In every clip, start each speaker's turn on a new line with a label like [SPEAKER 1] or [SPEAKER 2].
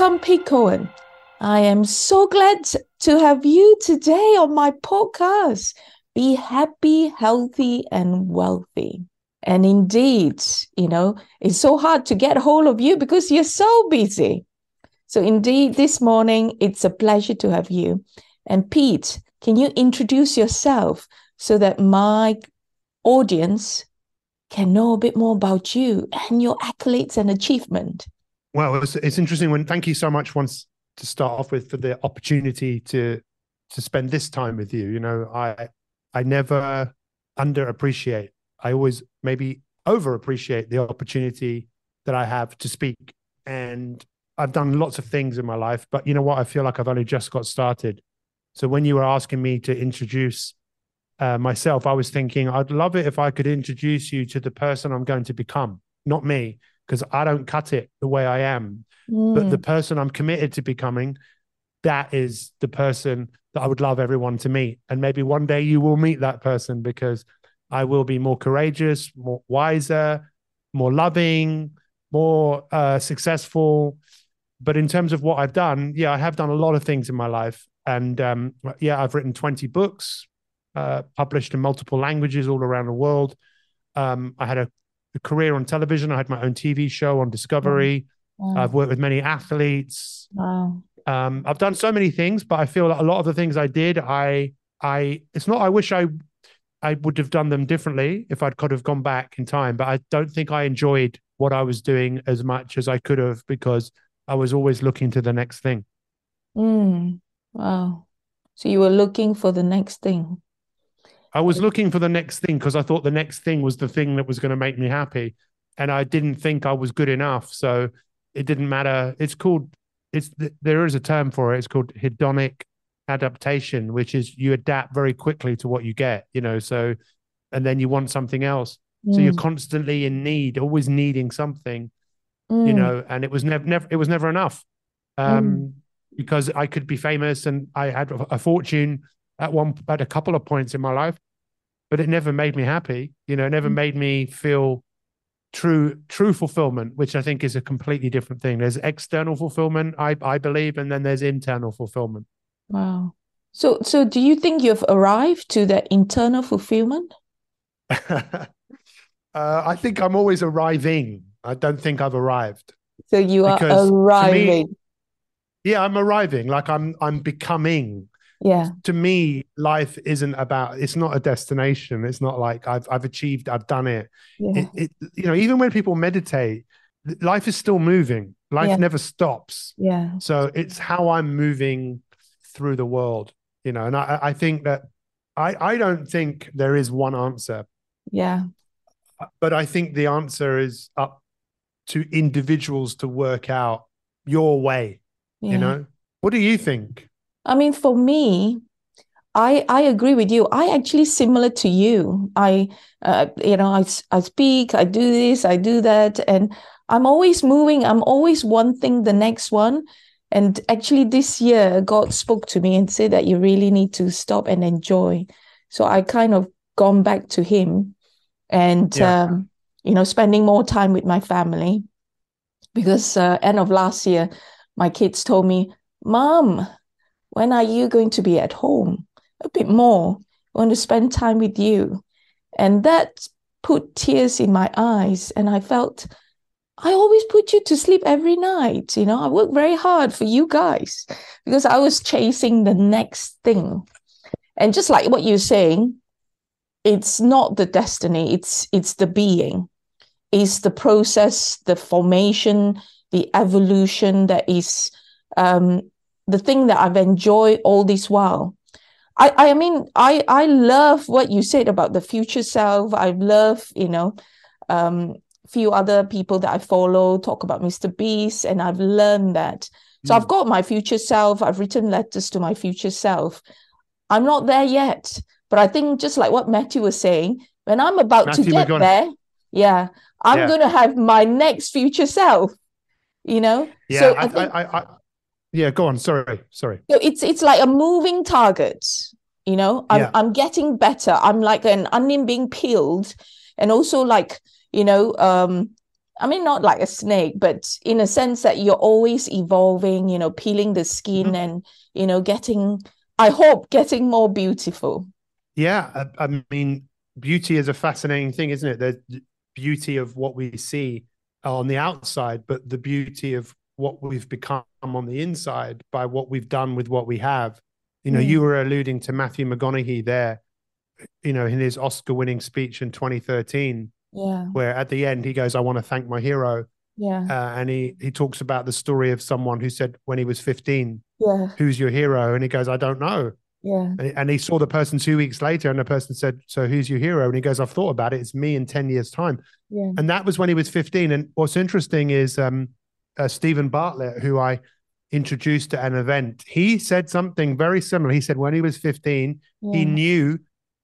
[SPEAKER 1] Welcome, Pete Cohen. I am so glad to have you today on my podcast. Be happy, healthy, and wealthy. And indeed, you know, it's so hard to get hold of you because you're so busy. So, indeed, this morning, it's a pleasure to have you. And Pete, can you introduce yourself so that my audience can know a bit more about you and your accolades and achievement?
[SPEAKER 2] Well, it's, it's interesting when thank you so much once to start off with for the opportunity to to spend this time with you. You know, I I never underappreciate. I always maybe overappreciate the opportunity that I have to speak. And I've done lots of things in my life, but you know what? I feel like I've only just got started. So when you were asking me to introduce uh, myself, I was thinking I'd love it if I could introduce you to the person I'm going to become, not me because I don't cut it the way I am. Mm. But the mm. person I'm committed to becoming, that is the person that I would love everyone to meet. And maybe one day you will meet that person because I will be more courageous, more wiser, more loving, more uh, successful. But in terms of what I've done, yeah, I have done a lot of things in my life. And um, yeah, I've written 20 books, uh, published in multiple languages all around the world. Um, I had a a career on television. I had my own TV show on Discovery. Wow. I've worked with many athletes. Wow. Um, I've done so many things, but I feel like a lot of the things I did, I, I, it's not. I wish I, I would have done them differently if I'd could have gone back in time. But I don't think I enjoyed what I was doing as much as I could have because I was always looking to the next thing.
[SPEAKER 1] Mm. Wow. So you were looking for the next thing.
[SPEAKER 2] I was looking for the next thing because I thought the next thing was the thing that was going to make me happy. And I didn't think I was good enough. So it didn't matter. It's called, it's there is a term for it. It's called hedonic adaptation, which is you adapt very quickly to what you get, you know. So, and then you want something else. Mm. So you're mm. constantly in need, always needing something, mm. you know, and it was never, never, it was never enough. Um, mm. because I could be famous and I had a fortune at one at a couple of points in my life, but it never made me happy. You know, it never mm. made me feel true true fulfillment, which I think is a completely different thing. There's external fulfillment, I I believe, and then there's internal fulfillment.
[SPEAKER 1] Wow. So so do you think you've arrived to that internal fulfillment?
[SPEAKER 2] uh, I think I'm always arriving. I don't think I've arrived.
[SPEAKER 1] So you are arriving. Me,
[SPEAKER 2] yeah, I'm arriving. Like I'm I'm becoming
[SPEAKER 1] yeah.
[SPEAKER 2] To me life isn't about it's not a destination. It's not like i've i've achieved i've done it, yeah. it, it you know even when people meditate life is still moving. Life yeah. never stops.
[SPEAKER 1] Yeah.
[SPEAKER 2] So it's how i'm moving through the world you know and i i think that i i don't think there is one answer.
[SPEAKER 1] Yeah.
[SPEAKER 2] But i think the answer is up to individuals to work out your way yeah. you know? What do you think
[SPEAKER 1] I mean, for me, I I agree with you. I actually similar to you. I uh, you know I I speak, I do this, I do that, and I'm always moving. I'm always one thing the next one. And actually, this year, God spoke to me and said that you really need to stop and enjoy. So I kind of gone back to Him, and yeah. um, you know, spending more time with my family. Because uh, end of last year, my kids told me, "Mom, when are you going to be at home? A bit more. I want to spend time with you. And that put tears in my eyes. And I felt, I always put you to sleep every night. You know, I work very hard for you guys because I was chasing the next thing. And just like what you're saying, it's not the destiny, it's it's the being. It's the process, the formation, the evolution that is um, the thing that I've enjoyed all this while. I, I mean, I, I love what you said about the future self. I love, you know, um, few other people that I follow talk about Mr. Beast, and I've learned that. So mm. I've got my future self. I've written letters to my future self. I'm not there yet, but I think just like what Matthew was saying, when I'm about Matthew to get there, yeah, I'm yeah. going to have my next future self. You know.
[SPEAKER 2] Yeah, so I, I, think, I, I, yeah, go on. Sorry, sorry.
[SPEAKER 1] So it's it's like a moving target. You know, I'm yeah. I'm getting better. I'm like an onion being peeled, and also like you know, um, I mean, not like a snake, but in a sense that you're always evolving, you know, peeling the skin mm-hmm. and, you know, getting, I hope, getting more beautiful.
[SPEAKER 2] Yeah. I, I, mean, beauty is a fascinating thing, isn't it? The beauty of what we see on the outside, but the beauty of what we've become on the inside by what we've done with what we have. You know, mm. you were alluding to Matthew McConaughey there, you know, in his Oscar winning speech in 2013
[SPEAKER 1] yeah.
[SPEAKER 2] Where at the end he goes, "I want to thank my hero."
[SPEAKER 1] Yeah.
[SPEAKER 2] Uh, and he he talks about the story of someone who said when he was 15,
[SPEAKER 1] "Yeah,
[SPEAKER 2] who's your hero?" And he goes, "I don't know."
[SPEAKER 1] Yeah.
[SPEAKER 2] And, and he saw the person two weeks later, and the person said, "So who's your hero?" And he goes, "I've thought about it. It's me in 10 years' time."
[SPEAKER 1] Yeah.
[SPEAKER 2] And that was when he was 15. And what's interesting is um, uh, Steven Bartlett, who I introduced to an event, he said something very similar. He said when he was 15, yeah. he knew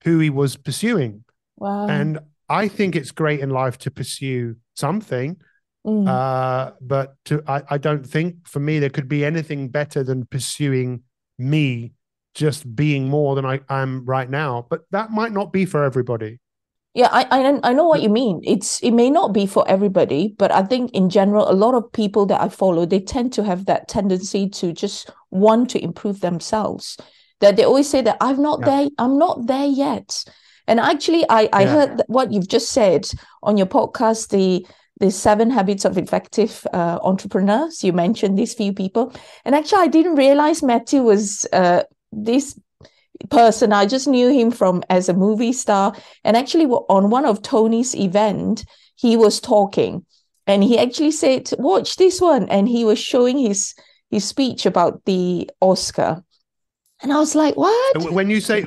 [SPEAKER 2] who he was pursuing.
[SPEAKER 1] Wow.
[SPEAKER 2] And I think it's great in life to pursue something.
[SPEAKER 1] Mm.
[SPEAKER 2] Uh, but to, I, I don't think for me there could be anything better than pursuing me just being more than I am right now. But that might not be for everybody.
[SPEAKER 1] Yeah, I, I I know what you mean. It's it may not be for everybody, but I think in general, a lot of people that I follow, they tend to have that tendency to just want to improve themselves. That they always say that I'm not yeah. there, I'm not there yet. And actually, I, I yeah. heard what you've just said on your podcast, the the seven habits of effective uh, entrepreneurs. You mentioned these few people, and actually, I didn't realize Matthew was uh, this person. I just knew him from as a movie star, and actually, on one of Tony's event, he was talking, and he actually said, "Watch this one," and he was showing his his speech about the Oscar. And I was like, "What?"
[SPEAKER 2] When you say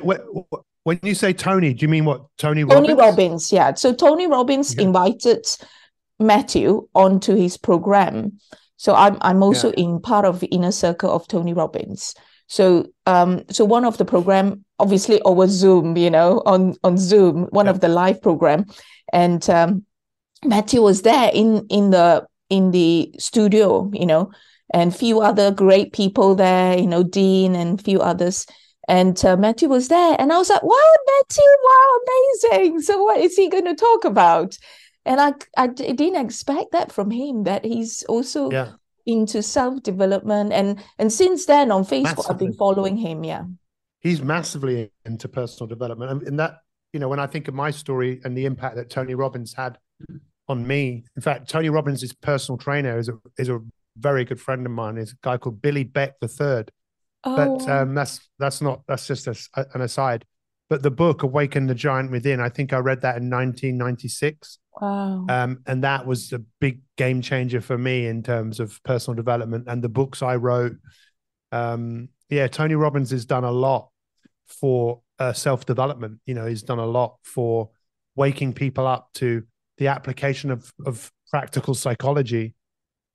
[SPEAKER 2] when you say Tony, do you mean what Tony
[SPEAKER 1] Robbins? Tony Robbins, yeah. So Tony Robbins invited Matthew onto his program. So I'm I'm also yeah. in part of the inner circle of Tony Robbins. So um so one of the program obviously over Zoom, you know, on on Zoom, one yeah. of the live program, and um, Matthew was there in in the in the studio, you know, and few other great people there, you know, Dean and few others and uh, Matthew was there, and I was like, "Wow, Matthew! Wow, amazing! So, what is he going to talk about?" And I, I didn't expect that from him. That he's also
[SPEAKER 2] yeah.
[SPEAKER 1] Into self development, and and since then on Facebook, massively. I've been following him. Yeah,
[SPEAKER 2] he's massively into personal development, and that you know, when I think of my story and the impact that Tony Robbins had on me. In fact, Tony Robbins' personal trainer is a is a very good friend of mine. Is a guy called Billy Beck the Third
[SPEAKER 1] Oh.
[SPEAKER 2] But um, that's that's not that's just a, an aside. But the book Awaken the Giant Within, I think I read that in 1996.
[SPEAKER 1] Wow.
[SPEAKER 2] Um, and that was a big game changer for me in terms of personal development and the books I wrote. Um, yeah, Tony Robbins has done a lot for uh, self development. You know, he's done a lot for waking people up to the application of of practical psychology.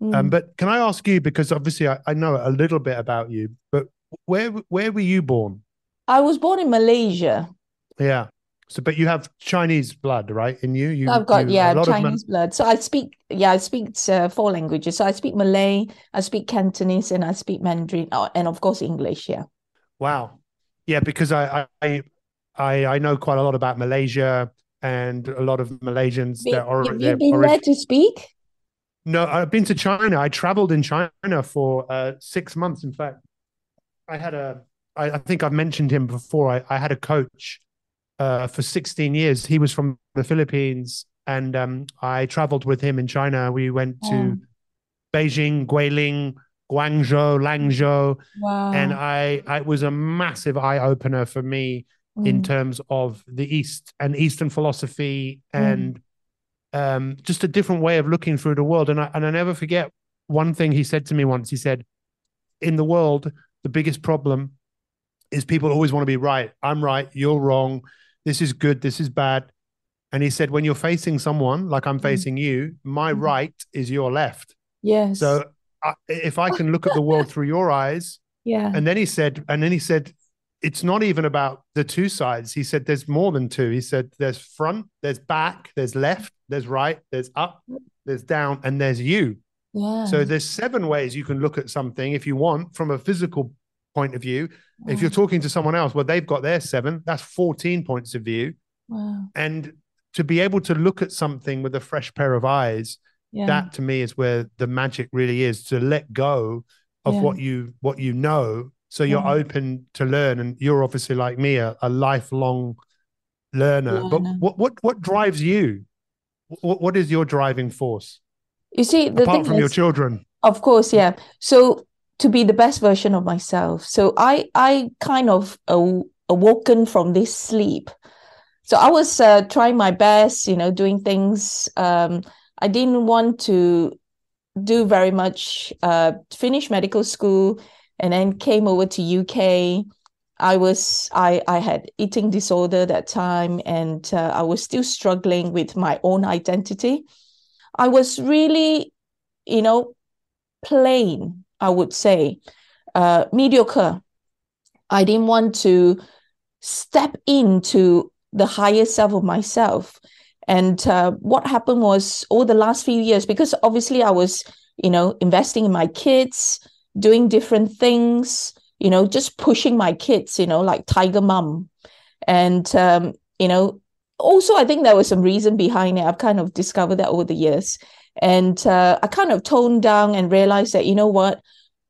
[SPEAKER 2] Um, mm. Um, but can I ask you, because obviously I, I, know a little bit about you, but where where were you born?
[SPEAKER 1] I was born in Malaysia.
[SPEAKER 2] Yeah. So, but you have Chinese blood, right? In you, you
[SPEAKER 1] I've got
[SPEAKER 2] you,
[SPEAKER 1] yeah Chinese blood. So I speak yeah I speak uh, four languages. So I speak Malay, I speak Cantonese, and I speak Mandarin, oh, and of course English. Yeah.
[SPEAKER 2] Wow. Yeah, because I I I, I know quite a lot about Malaysia and a lot of Malaysians.
[SPEAKER 1] Be, that are, have you been there to speak?
[SPEAKER 2] No, I've been to China. I traveled in China for uh, six months. In fact, I had a. I, I think I've mentioned him before. I, I had a coach uh, for 16 years. He was from the Philippines, and um, I traveled with him in China. We went to oh. Beijing, Guilin, Guangzhou, Langzhou,
[SPEAKER 1] wow.
[SPEAKER 2] and I, I it was a massive eye opener for me mm. in terms of the East and Eastern philosophy mm. and um, just a different way of looking through the world. And I and I never forget one thing he said to me once. He said, "In the world, the biggest problem is people always want to be right. I'm right, you're wrong. This is good, this is bad." And he said, "When you're facing someone like I'm mm. facing you, my mm. right is your left."
[SPEAKER 1] Yes.
[SPEAKER 2] So I, if I can look at the world through your eyes,
[SPEAKER 1] yeah.
[SPEAKER 2] And then he said, and then he said, it's not even about the two sides. He said there's more than two. He said there's front, there's back, there's left, there's right, there's up, there's down, and there's you.
[SPEAKER 1] Yeah.
[SPEAKER 2] So there's seven ways you can look at something if you want from a physical point of view. Wow. If you're talking to someone else, well, they've got their seven. That's 14 points of view.
[SPEAKER 1] Wow.
[SPEAKER 2] And to be able to look at something with a fresh pair of eyes
[SPEAKER 1] Yeah.
[SPEAKER 2] that to me is where the magic really is to let go of
[SPEAKER 1] Yeah.
[SPEAKER 2] what you what you know so you're
[SPEAKER 1] Yeah.
[SPEAKER 2] open to learn and you're obviously like me a, a lifelong learner but what what what drives you what, what is your driving force
[SPEAKER 1] You see, the
[SPEAKER 2] apart from your children
[SPEAKER 1] Of course, yeah. So to be the best version of myself. So I I kind of aw- awoken from this sleep. So I was uh, trying my best, you know, doing things. Um, I didn't want to do very much. Uh, finish medical school, and then came over to UK. I was I I had eating disorder that time, and uh, I was still struggling with my own identity. I was really, you know, plain, I would say, uh, mediocre. I didn't want to step into the higher self of myself. And uh, what happened was over the last few years, because obviously I was, you know, investing in my kids, doing different things, you know, just pushing my kids, you know, like tiger mom. And, um, you know, also I think there was some reason behind it. I've kind of discovered that over the years. And uh, I kind of toned down and realized that, you know what,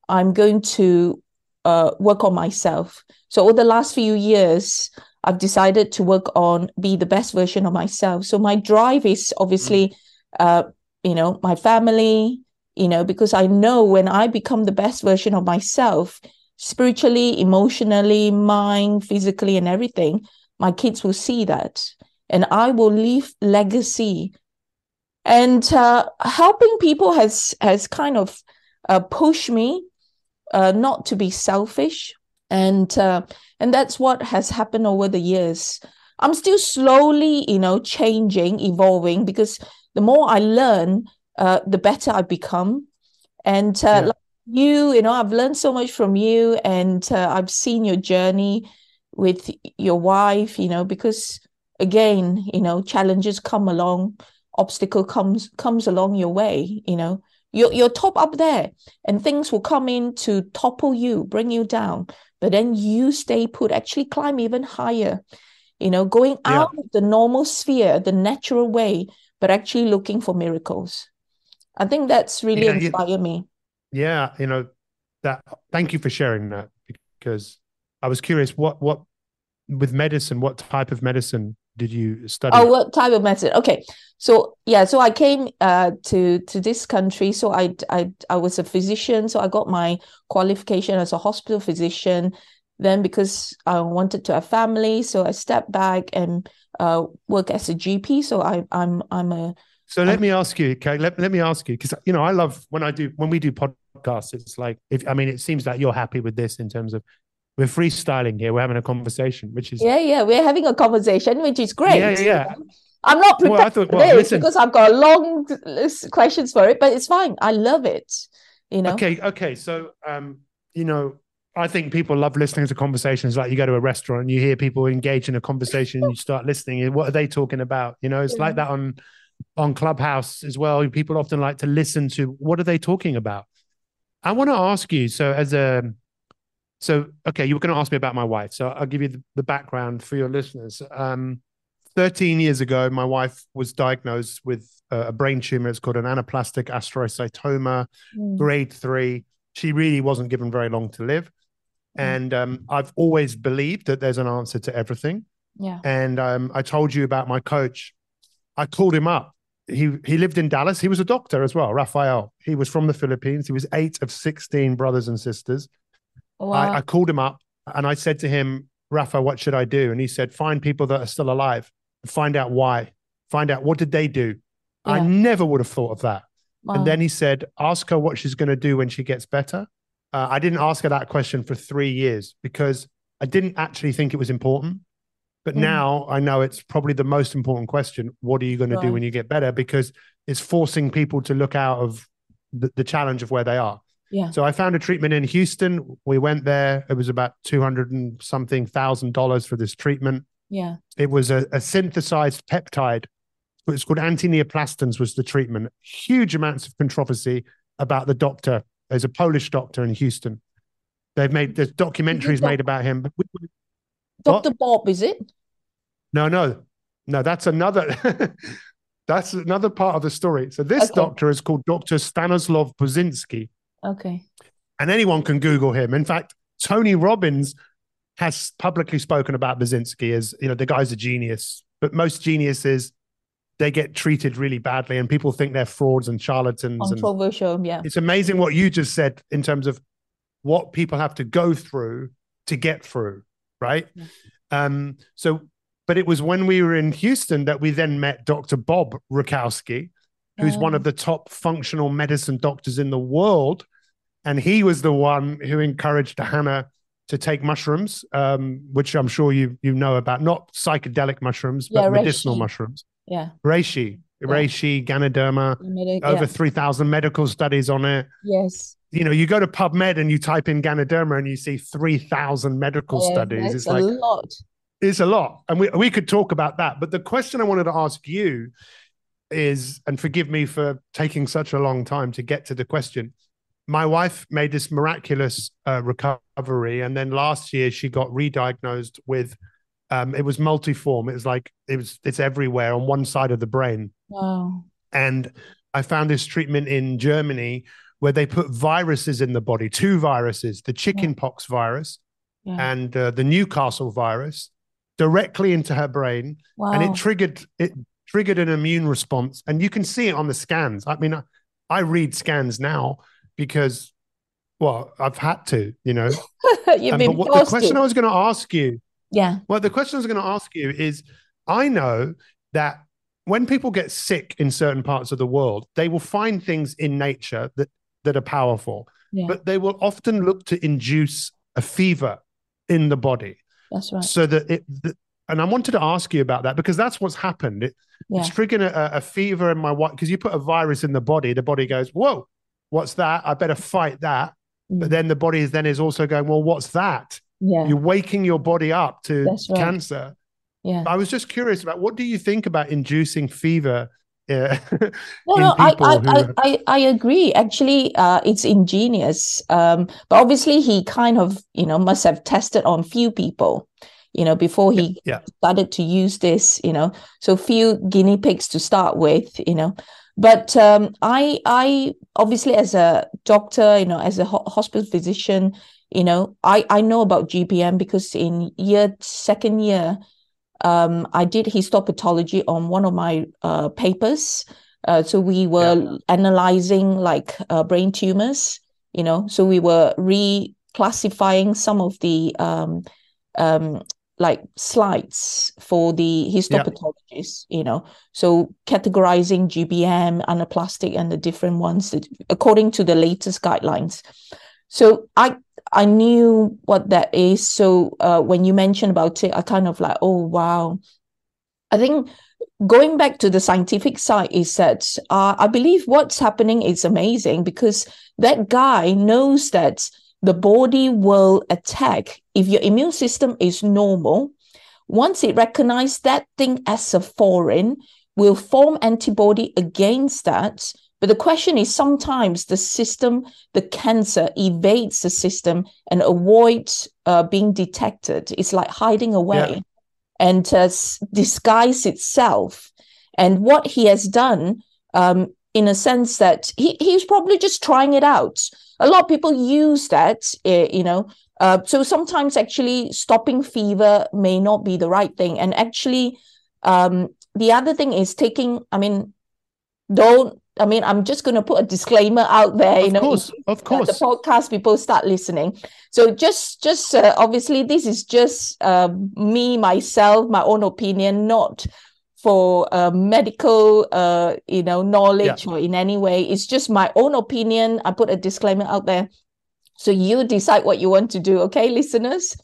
[SPEAKER 1] I'm going to uh, work on myself. So over the last few years, I've decided to work on be the best version of myself. So my drive is obviously, uh, you know, my family, you know, because I know when I become the best version of myself, spiritually, emotionally, mind, physically, and everything, my kids will see that, and I will leave legacy. And uh, helping people has has kind of uh, pushed me uh, not to be selfish. And uh, and that's what has happened over the years. I'm still slowly you know changing evolving because the more i learn uh, the better i become. And uh,
[SPEAKER 2] Yeah.
[SPEAKER 1] like you you know i've learned so much from you and uh, i've seen your journey with your wife you know because again you know challenges come along obstacle comes comes along your way you know? You're, you're top up there and things will come in to topple you bring you down but then you stay put actually climb even higher you know? Going
[SPEAKER 2] Yeah.
[SPEAKER 1] out of the normal sphere the natural way but actually looking for miracles. I think that's really
[SPEAKER 2] Yeah, you-
[SPEAKER 1] inspired me.
[SPEAKER 2] Yeah you know that thank you for sharing that because i was curious what what with medicine what type of medicine did you study
[SPEAKER 1] Oh, what type of method? Okay, so yeah, so I came uh to to this country. So I I I was a physician, so I got my qualification as a hospital physician. Then because I wanted to have family, so I stepped back and uh work as a GP. So I I'm I'm a
[SPEAKER 2] So let me ask you, okay? Let, let me ask you, because you know, I love when I do when we do podcasts, it's like if I mean it seems like you're happy with this in terms of we're freestyling here, we're having a conversation, which is
[SPEAKER 1] yeah yeah we're having a conversation, which is great.
[SPEAKER 2] yeah, yeah, yeah.
[SPEAKER 1] I'm not
[SPEAKER 2] Well,
[SPEAKER 1] prepared
[SPEAKER 2] I thought- well, listen.
[SPEAKER 1] because I've got a long list questions for it, but it's fine. I love it. You know.
[SPEAKER 2] Okay, okay. So um, you know, I think people love listening to conversations. Like you go to a restaurant and you hear people engage in a conversation, and you start listening. What are they talking about? You know, it's like that on on Clubhouse as well. People often like to listen to what are they talking about. I want to ask you. So as a so okay, you were going to ask me about my wife. So I'll give you the, the background for your listeners. Um, 13 years ago, my wife was diagnosed with a a brain tumor. It's called an anaplastic astrocytoma
[SPEAKER 1] Mm.
[SPEAKER 2] grade three. She really wasn't given very long to live. And um, I've always believed that there's an answer to everything.
[SPEAKER 1] Yeah.
[SPEAKER 2] And um, I told you about my coach. I called him up. He he lived in Dallas. He was a doctor as well, Rafael. He was from the Philippines. He was eight of 16 brothers and sisters.
[SPEAKER 1] Wow.
[SPEAKER 2] I, I called him up and I said to him, Rafa, what should I do? And he said, find people that are still alive, find out why, find out what did they do. I never would have thought of that.
[SPEAKER 1] Wow.
[SPEAKER 2] And then he said, ask her what she's going to do when she gets better. Uh, I didn't ask her that question for three years because I didn't actually think it was important. But
[SPEAKER 1] Mm.
[SPEAKER 2] now I know it's probably the most important question. What are you going to do when you get better? Because it's forcing people to look out of the, the challenge of where they are.
[SPEAKER 1] Yeah.
[SPEAKER 2] So I found a treatment in Houston. We went there. It was about 200 and something thousand dollars for this treatment.
[SPEAKER 1] Yeah.
[SPEAKER 2] It was a, a synthesized peptide. It's called antineoplastins was the treatment. Huge amounts of controversy about the doctor. There's a Polish doctor in Houston. They've made there's documentaries made about him. But we- we-
[SPEAKER 1] Dr. Bob, is it?
[SPEAKER 2] no, no, no. That's another. That's another part of the story. So this
[SPEAKER 1] Okay.
[SPEAKER 2] doctor is called Dr. Stanislav Burzynski,
[SPEAKER 1] Okay.
[SPEAKER 2] and anyone can Google him. In fact, Tony Robbins has publicly spoken about Burzynski as you know the guy's a genius, but most geniuses they get treated really badly, and people think they're frauds and charlatans. And
[SPEAKER 1] Controversial. Yeah.
[SPEAKER 2] it's amazing what you just said in terms of what people have to go through to get through, right?
[SPEAKER 1] Yeah.
[SPEAKER 2] Um, so, but it was when we were in Houston that we then met Dr. Bob Rakowski, who's one
[SPEAKER 1] Oh.
[SPEAKER 2] of the top functional medicine doctors in the world. And he was the one who encouraged Hannah to take mushrooms, um, which I'm sure you you know about, not psychedelic mushrooms, but
[SPEAKER 1] Yeah,
[SPEAKER 2] medicinal mushrooms.
[SPEAKER 1] Yeah.
[SPEAKER 2] Reishi, reishi, Ganoderma,
[SPEAKER 1] Medic-
[SPEAKER 2] over
[SPEAKER 1] yeah.
[SPEAKER 2] 3,000 medical studies on it.
[SPEAKER 1] Yes.
[SPEAKER 2] You know, you go to PubMed and you type in Ganoderma and you see 3,000 medical
[SPEAKER 1] Yeah,
[SPEAKER 2] studies. It's
[SPEAKER 1] a
[SPEAKER 2] like,
[SPEAKER 1] lot.
[SPEAKER 2] it's a lot. And we, we could talk about that. But the question I wanted to ask you is, and forgive me for taking such a long time to get to the question. My wife made this miraculous uh, recovery. And then last year she got re diagnosed with, um, it was multiform. It was like, it was, it's everywhere on one side of the brain.
[SPEAKER 1] Wow.
[SPEAKER 2] And I found this treatment in Germany where they put viruses in the body, two viruses, the chickenpox virus
[SPEAKER 1] Yeah.
[SPEAKER 2] and uh, the Newcastle virus, directly into her brain,
[SPEAKER 1] wow.
[SPEAKER 2] and it triggered it triggered an immune response. And you can see it on the scans. I mean, I, I read scans now because, well, I've had to, you know.
[SPEAKER 1] You've
[SPEAKER 2] Um,
[SPEAKER 1] been
[SPEAKER 2] but what the question
[SPEAKER 1] to.
[SPEAKER 2] I was going to ask you
[SPEAKER 1] Yeah.
[SPEAKER 2] well, the question I was going to ask you is I know that when people get sick in certain parts of the world, they will find things in nature that, that are powerful,
[SPEAKER 1] Yeah.
[SPEAKER 2] but they will often look to induce a fever in the body
[SPEAKER 1] That's right.
[SPEAKER 2] so that it, and I wanted to ask you about that because that's what's happened. It,
[SPEAKER 1] Yeah.
[SPEAKER 2] It's triggering a, a fever in my wife because you put a virus in the body, the body goes, Whoa, what's that? I better fight that. But
[SPEAKER 1] Mm.
[SPEAKER 2] then the body is then is also going, Well, what's that?
[SPEAKER 1] Yeah.
[SPEAKER 2] You're waking your body up to
[SPEAKER 1] right.
[SPEAKER 2] cancer.
[SPEAKER 1] Yeah.
[SPEAKER 2] I was just curious about what do you think about inducing fever? Uh,
[SPEAKER 1] No, no, I, I,
[SPEAKER 2] who
[SPEAKER 1] I, I, I agree. Actually, uh, it's ingenious. Um, but obviously, he kind of, you know, must have tested on few people, you know, before he
[SPEAKER 2] yeah.
[SPEAKER 1] started to use this, you know, so few guinea pigs to start with, you know. But um, I, I obviously, as a doctor, you know, as a ho- hospital physician, you know, I, I know about GBM because in year second year, um, I did histopathology on one of my uh, papers. Uh, so we were analyzing like uh, brain tumors, you know. So we were reclassifying some of the um, um, like slides for the histopathologists, you know. So categorizing GBM, anaplastic, and the different ones that, according to the latest guidelines. So I I knew what that is. So uh, when you mentioned about it, I kind of like, oh wow. I think going back to the scientific side is that uh, I believe what's happening is amazing because that guy knows that the body will attack if your immune system is normal. Once it recognizes that thing as a foreign, will form antibody against that. But the question is sometimes the system, the cancer evades the system and avoids uh, being detected. It's like hiding away
[SPEAKER 2] Yeah.
[SPEAKER 1] and uh, disguise itself. And what he has done, um, in a sense that he, he's probably just trying it out. A lot of people use that, eh, you know. Uh, so sometimes actually stopping fever may not be the right thing. And actually, um, the other thing is taking, I mean, don't, I mean, I'm just going to put a disclaimer out there, you
[SPEAKER 2] of
[SPEAKER 1] know, in
[SPEAKER 2] course, of
[SPEAKER 1] uh,
[SPEAKER 2] course.
[SPEAKER 1] the podcast people start listening. So just just uh, obviously this is just uh, me myself my own opinion not for uh, medical uh, you know knowledge or in any way. It's just my own opinion. I put a disclaimer out there so you decide what you want to do okay listeners?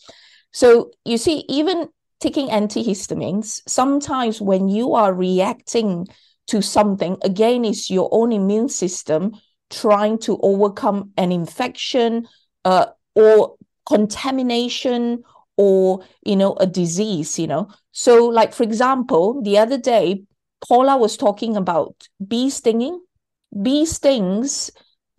[SPEAKER 1] So you see even taking antihistamines sometimes when you are reacting to something again it's your own immune system trying to overcome an infection uh, or contamination or you know a disease you know? So like for example the other day paula was talking about bee stinging. Bee stings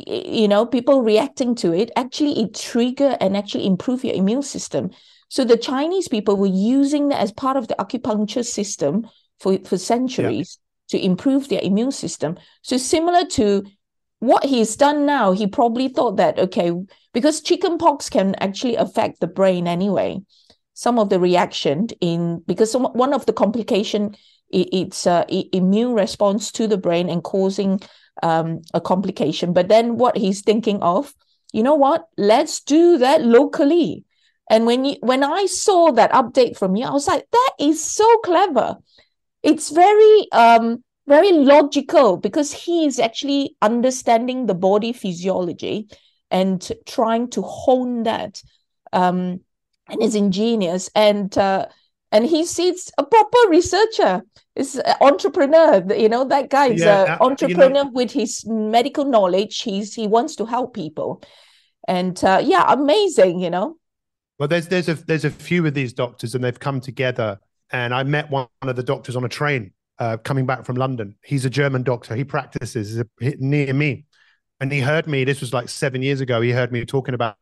[SPEAKER 1] you know people reacting to it actually it trigger and actually improve your immune system so the chinese people were using that as part of the acupuncture system for for centuries to improve their immune system. So similar to what he's done now, he probably thought that okay, because chickenpox can actually affect the brain anyway. Some of the reaction in because some, one of the complication it, it's uh, immune response to the brain and causing um, a complication. But then what he's thinking of, you know what? Let's do that locally. And when you when I saw that update from you, I was like, that is so clever. It's very um very logical because he is actually understanding the body physiology and trying to hone that. Um, and is ingenious and uh, and he sees a proper researcher is an entrepreneur. You know that guy is yeah, an entrepreneur you know, with his medical knowledge. He's he wants to help people. And uh, yeah amazing you know?
[SPEAKER 2] Well there's there's a there's a few of these doctors and they've come together. And i met one of the doctors on a train uh, coming back from london. He's a german doctor. He practices near me. And he heard me this was like seven years ago he heard me talking about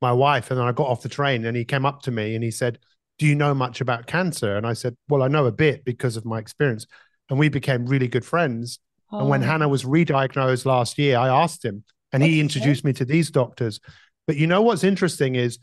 [SPEAKER 2] my wife. And then i got off the train and he came up to me and he said do you know much about cancer? And I said, well, I know a bit because of my experience. And we became really good friends. Oh. And when oh. Hannah was re-diagnosed last year, I asked him and he introduced me to these doctors. But you know what's interesting is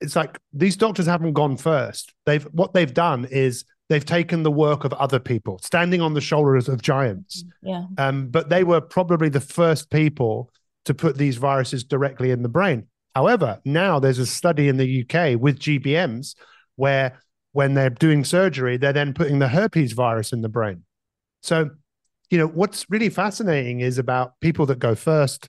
[SPEAKER 2] it's like these doctors haven't gone first. They've what they've done is they've taken the work of other people, standing on the shoulders of giants.
[SPEAKER 1] Yeah.
[SPEAKER 2] Um, but they were probably the first people to put these viruses directly in the brain. However, now there's a study in the UK with GBMs where when they're doing surgery, they're then putting the herpes virus in the brain. So, you know, what's really fascinating is about people that go first,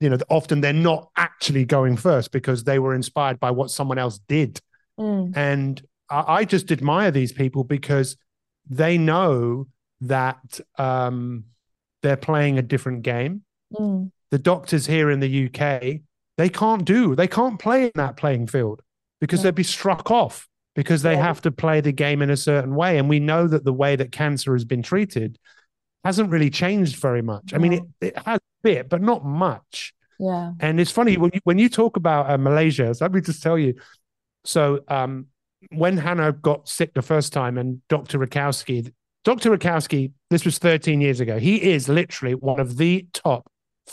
[SPEAKER 2] you know, often they're not actually going first because they were inspired by what someone else did. Mm. And I, I, just admire these people because they know that um, they're playing a different game. Mm. The doctors here in the UK, they can't do, they can't play in that playing field because yeah. they'd be struck off because they yeah. have to play the game in a certain way. And we know that the way that cancer has been treated hasn't really changed very much. I mean, it, it has a bit, but not much.
[SPEAKER 1] Yeah.
[SPEAKER 2] And it's funny when you, when you talk about uh, Malaysia, so let me just tell you. So um, when Hannah got sick the first time and Dr. Rakowski, Dr. Rakowski, this was 13 years ago. He is literally one of the top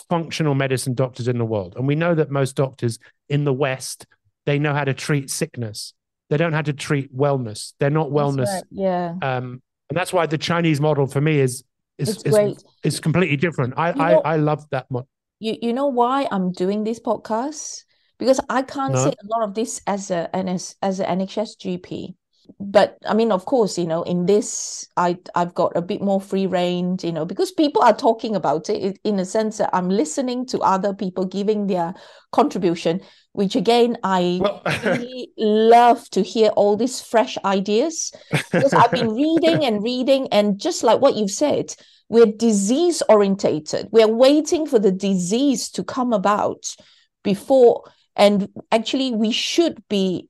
[SPEAKER 2] functional medicine doctors in the world. And we know that most doctors in the West they know how to treat sickness. They don't know how to treat wellness. They're not wellness. Right.
[SPEAKER 1] Yeah.
[SPEAKER 2] Um, and that's why the Chinese model for me is is is, is, completely different. I, I I love that model.
[SPEAKER 1] You you know why I'm doing this podcast? Because I can't no. say a lot of this as a as as an NHS GP but i mean of course you know in this i i've got a bit more free range you know because people are talking about it. In a sense that i'm listening to other people giving their contribution which again i well, really love to hear all these fresh ideas because i've been reading and reading and just like what you've said we're disease orientated we're waiting for the disease to come about before and actually we should be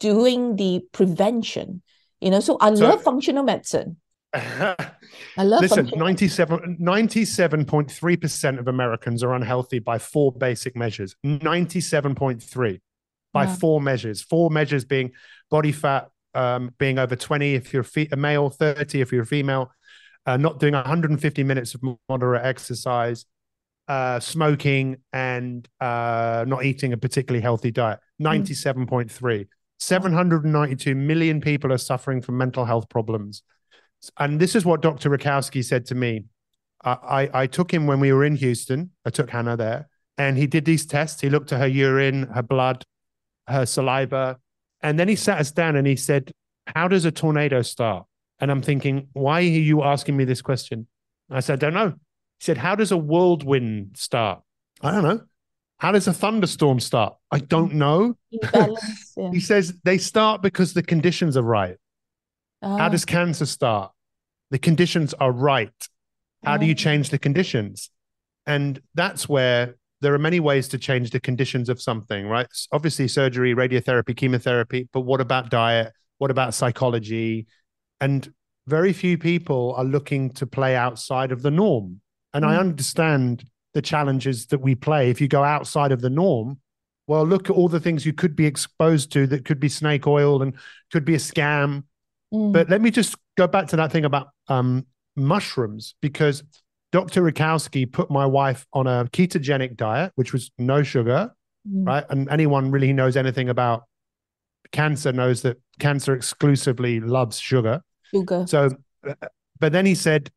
[SPEAKER 1] doing the prevention. You know, so I so, love functional medicine. I love
[SPEAKER 2] Listen, 97, 97.3% of Americans are unhealthy by four basic measures. 97.3 by yeah. four measures. Four measures being body fat um, being over 20 if you're a male, 30 if you're a female, uh, not doing 150 minutes of moderate exercise, uh, smoking, and uh, not eating a particularly healthy diet. 97.3. Mm. 792 million people are suffering from mental health problems. And this is what Dr. Rakowski said to me. I, I, I took him when we were in Houston. I took Hannah there and he did these tests. He looked at her urine, her blood, her saliva. And then he sat us down and he said, How does a tornado start? And I'm thinking, Why are you asking me this question? I said, I don't know. He said, How does a whirlwind start? I don't know. How does a thunderstorm start? I don't know. Balance, yeah. he says they start because the conditions are right. How does ah. cancer start? The conditions are right. How do you ah. change the conditions? And that's where there are many ways to change the conditions of something, right? Obviously, surgery, radiotherapy, chemotherapy, but what about diet? What about psychology? And very few people are looking to play outside of the norm. And mm. I understand the challenges that we play. If you go outside of the norm, well, look at all the things you could be exposed to that could be snake oil and could be a scam. Mm. But let me just go back to that thing about um, mushrooms because Dr. Rakowski put my wife on a ketogenic diet, which was no sugar,
[SPEAKER 1] Mm.
[SPEAKER 2] right? And anyone really knows anything about cancer knows that cancer exclusively loves sugar.
[SPEAKER 1] Sugar.
[SPEAKER 2] So, uh, but then he said,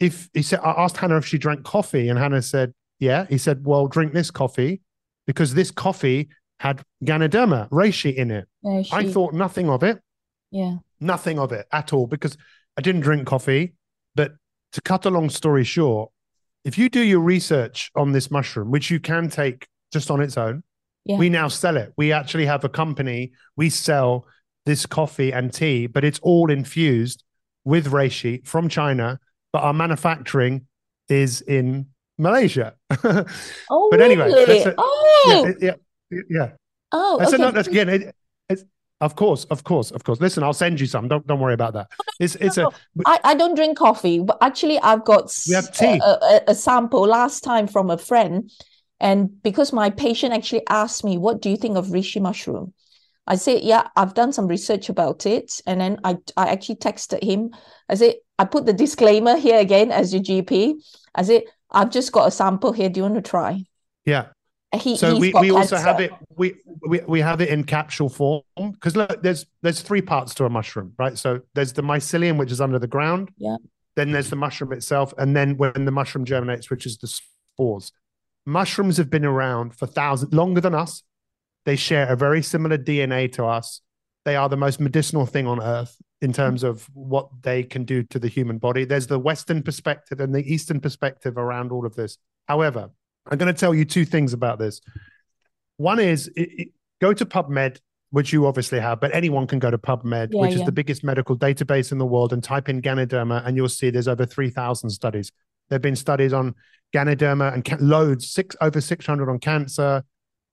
[SPEAKER 2] if he said, I asked Hannah if she drank coffee, and Hannah said, yeah. He said, well, drink this coffee because this coffee had Ganoderma reishi in it.
[SPEAKER 1] Yeah,
[SPEAKER 2] I thought nothing of it,
[SPEAKER 1] yeah.
[SPEAKER 2] nothing of it at all because I didn't drink coffee. But to cut a long story short, if you do your research on this mushroom, which you can take just on its own,
[SPEAKER 1] Yeah.
[SPEAKER 2] we now sell it. We actually have a company, we sell this coffee and tea, but it's all infused with reishi from China, but our manufacturing is in Malaysia.
[SPEAKER 1] Oh,
[SPEAKER 2] But anyway,
[SPEAKER 1] really?
[SPEAKER 2] a-
[SPEAKER 1] oh,
[SPEAKER 2] yeah, yeah.
[SPEAKER 1] oh,
[SPEAKER 2] That's
[SPEAKER 1] okay.
[SPEAKER 2] another, that's, again, it, it's, of course, of course, of course. Listen, I'll send you some. Don't don't worry about that. It's it's a
[SPEAKER 1] I, I don't drink coffee, but actually I've got
[SPEAKER 2] We have tea.
[SPEAKER 1] A, a, a sample last time from a friend. And because my patient actually asked me, what do you think of reishi mushroom? I said, yeah, I've done some research about it. And then I, I actually texted him. I said, I put the disclaimer here again as your GP. I said, I've just got a sample here. Do you want to try?
[SPEAKER 2] yeah.
[SPEAKER 1] He,
[SPEAKER 2] So we, we also
[SPEAKER 1] cancer.
[SPEAKER 2] have it we, we we have it in capsule form because look there's there's three parts to a mushroom right so there's the mycelium which is under the ground
[SPEAKER 1] Yeah.
[SPEAKER 2] then there's the mushroom itself and then when the mushroom germinates which is the spores mushrooms have been around for thousands longer than us they share a very similar DNA to us they are the most medicinal thing on earth in terms of what they can do to the human body there's the western perspective and the eastern perspective around all of this however I'm going to tell you two things about this. One is it, it- go to PubMed, which you obviously have, but anyone can go to PubMed,
[SPEAKER 1] Yeah,
[SPEAKER 2] which is the biggest medical database in the world, and type in Ganoderma, and you'll see there's over 3,000 studies. There have been studies on Ganoderma and loads, six over 600 on cancer,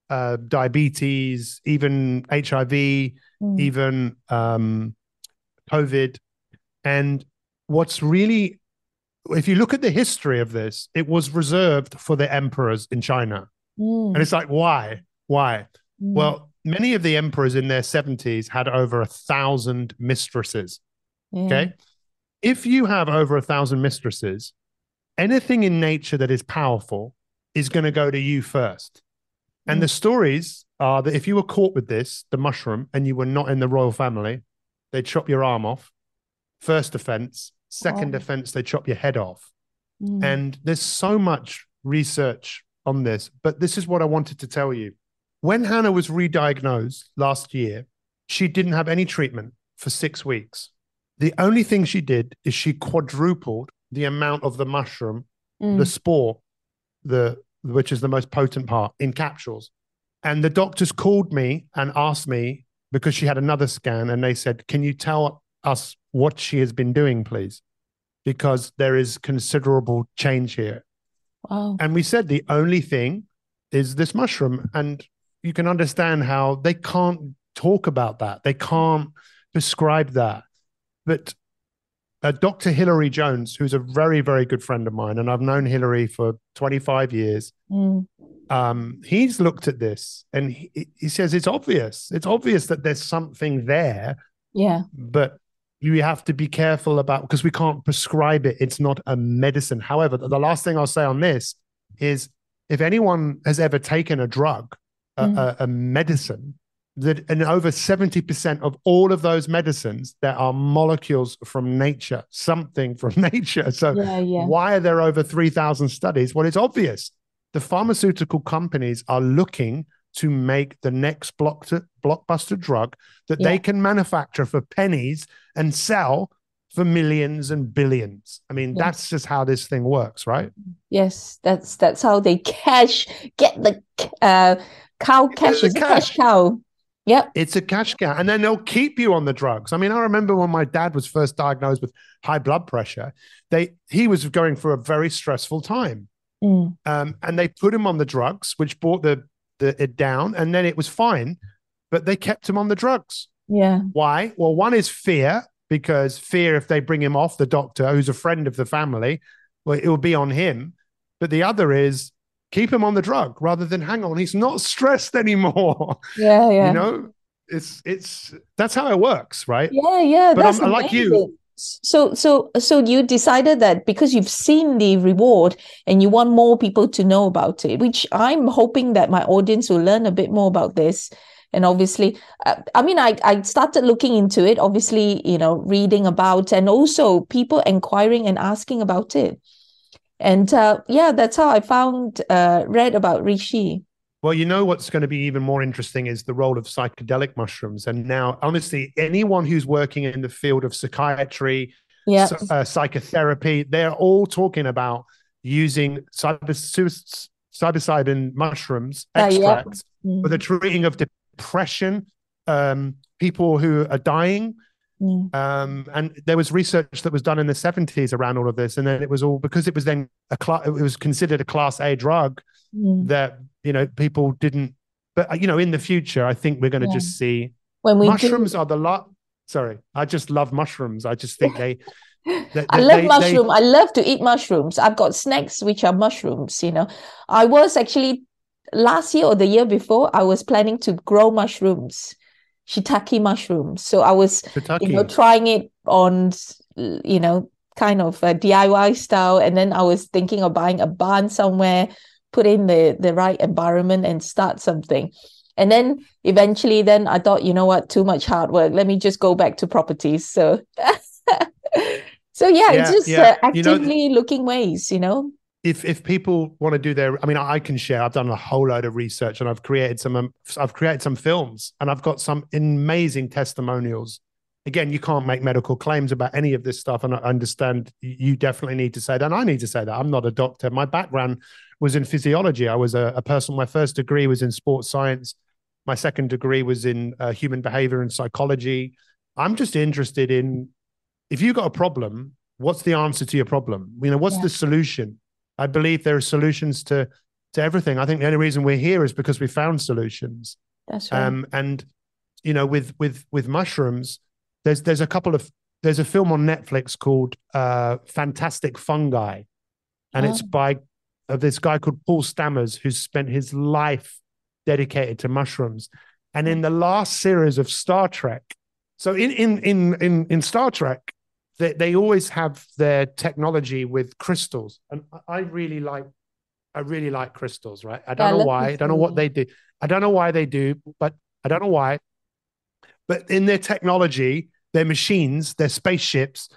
[SPEAKER 2] uh, diabetes, even HIV,
[SPEAKER 1] Mm.
[SPEAKER 2] even um, COVID. And what's really, if you look at the history of this, it was reserved for the emperors in China.
[SPEAKER 1] Mm,
[SPEAKER 2] And it's like, why? Why?
[SPEAKER 1] mm.
[SPEAKER 2] Well, many of the emperors in their 70s had over a thousand mistresses.
[SPEAKER 1] Yeah.
[SPEAKER 2] Okay. If you have over a thousand mistresses, anything in nature that is powerful is going to go to you first. And
[SPEAKER 1] Mm.
[SPEAKER 2] the stories are that if you were caught with this, the mushroom, and you were not in the royal family, they'd chop your arm off. First offense. Second
[SPEAKER 1] Wow.
[SPEAKER 2] offense, they chop your head off.
[SPEAKER 1] Mm.
[SPEAKER 2] And there's so much research on this, but this is what I wanted to tell you. When Hannah was re-diagnosed last year, she didn't have any treatment for six weeks. The only thing she did is she quadrupled the amount of the mushroom,
[SPEAKER 1] Mm.
[SPEAKER 2] the spore, the which is the most potent part in capsules. And the doctors called me and asked me because she had another scan, and they said, "Can you tell us what she has been doing, please?" Because there is considerable change here.
[SPEAKER 1] Wow.
[SPEAKER 2] And we said the only thing is this mushroom. And you can understand how they can't talk about that. They can't prescribe that. But uh, Dr. Hilary Jones, who's a very, very good friend of mine, and I've known Hilary for 25 years,
[SPEAKER 1] Mm.
[SPEAKER 2] Um, he's looked at this and he, he says it's obvious. It's obvious that there's something there,
[SPEAKER 1] Yeah.
[SPEAKER 2] but you have to be careful about because we can't prescribe it. It's not a medicine. However, the last thing I'll say on this is if anyone has ever taken a drug, a,
[SPEAKER 1] Mm.
[SPEAKER 2] a, a medicine, that and over 70% of all of those medicines, there are molecules from nature, something from nature. So
[SPEAKER 1] Yeah. Yeah.
[SPEAKER 2] why are there over 3,000 studies? Well, it's obvious. The pharmaceutical companies are looking to make the next blockbuster, blockbuster drug that
[SPEAKER 1] Yeah.
[SPEAKER 2] they can manufacture for pennies and sell for millions and billions. I mean,
[SPEAKER 1] Yeah.
[SPEAKER 2] that's just how this thing works, right?
[SPEAKER 1] Yes, that's that's how they cash get the uh cow cash is a cash
[SPEAKER 2] cash.
[SPEAKER 1] cow. Yep.
[SPEAKER 2] It's a cash cow. And then they'll keep you on the drugs. I mean, I remember when my dad was first diagnosed with high blood pressure, they he was going through a very stressful time.
[SPEAKER 1] Mm.
[SPEAKER 2] um, and they put him on the drugs, which brought the, the it down, and then it was fine, but they kept him on the drugs.
[SPEAKER 1] Yeah.
[SPEAKER 2] Why? Well, one is fear, because fear if they bring him off the doctor, who's a friend of the family, well, it will be on him. But the other is keep him on the drug rather than hang on, he's not stressed anymore.
[SPEAKER 1] Yeah. Yeah.
[SPEAKER 2] You know, it's it's that's how it works, right?
[SPEAKER 1] Yeah. Yeah.
[SPEAKER 2] But
[SPEAKER 1] That's
[SPEAKER 2] I'm- like you,
[SPEAKER 1] amazing. So, so, so you decided that because you've seen the reward and you want more people to know about it, which I'm hoping that my audience will learn a bit more about this. And obviously, uh, I mean, I, I started looking into it, obviously, you know, reading about and also people inquiring and asking about it. And uh, yeah, that's how I found, uh, read about Reishi.
[SPEAKER 2] Well, you know what's going to be even more interesting is the role of psychedelic mushrooms. And now, honestly, anyone who's working in the field of psychiatry,
[SPEAKER 1] yeah.
[SPEAKER 2] uh, psychotherapy, they're all talking about using psilocybin mushrooms extracts uh, for the treating of depression, um, people who are dying.
[SPEAKER 1] Mm.
[SPEAKER 2] Um, and there was research that was done in the 70s around all of this. And then it was all because it was then a class, it was considered a class A drug
[SPEAKER 1] mm.
[SPEAKER 2] that you know people didn't but uh, you know in the future i think we're going to yeah. just see
[SPEAKER 1] when we
[SPEAKER 2] mushrooms
[SPEAKER 1] do...
[SPEAKER 2] are the lot sorry i just love mushrooms. I just think they,
[SPEAKER 1] they i love they, mushroom. They... i love to eat mushrooms. I've got snacks which are mushrooms you know. I was actually last year or the year before i was planning to grow mushrooms shiitake mushrooms. So i was
[SPEAKER 2] Shiitake.
[SPEAKER 1] you know trying it on you know kind of a diy style. And then i was thinking of buying a barn somewhere put in the the right environment and start something. And then eventually then i thought you know what? Too much hard work. Let me just go back to properties. So so yeah, yeah it's just yeah. Uh, actively you know, looking ways you know?
[SPEAKER 2] If if people want to do their i mean i can share. I've done a whole load of research and i've created some um, i've created some films and i've got some amazing testimonials. Again you can't make medical claims about any of this stuff and i understand you definitely need to say that. And i need to say that. I'm not a doctor. My background was in physiology. I was a, a person. My first degree was in sports science. My second degree was in uh, human behavior and psychology. I'm just interested in if you got a problem, what's the answer to your problem? You know, what's yeah. the solution? I believe there are solutions to to everything. I think the only reason we're here is because we found solutions.
[SPEAKER 1] That's right. Um,
[SPEAKER 2] and you know, with with with mushrooms, there's there's a couple of there's a film on Netflix called uh, Fantastic Fungi, and oh. it's by of this guy called Paul Stamets, who's spent his life dedicated to mushrooms. And in the last series of Star Trek, so in in in in, in Star Trek, they, they always have their technology with crystals. And I really like I really like crystals, right? I don't yeah, know I why. I don't know what they do. I don't know why they do, but I don't know why. But in their technology, their machines, their spaceships,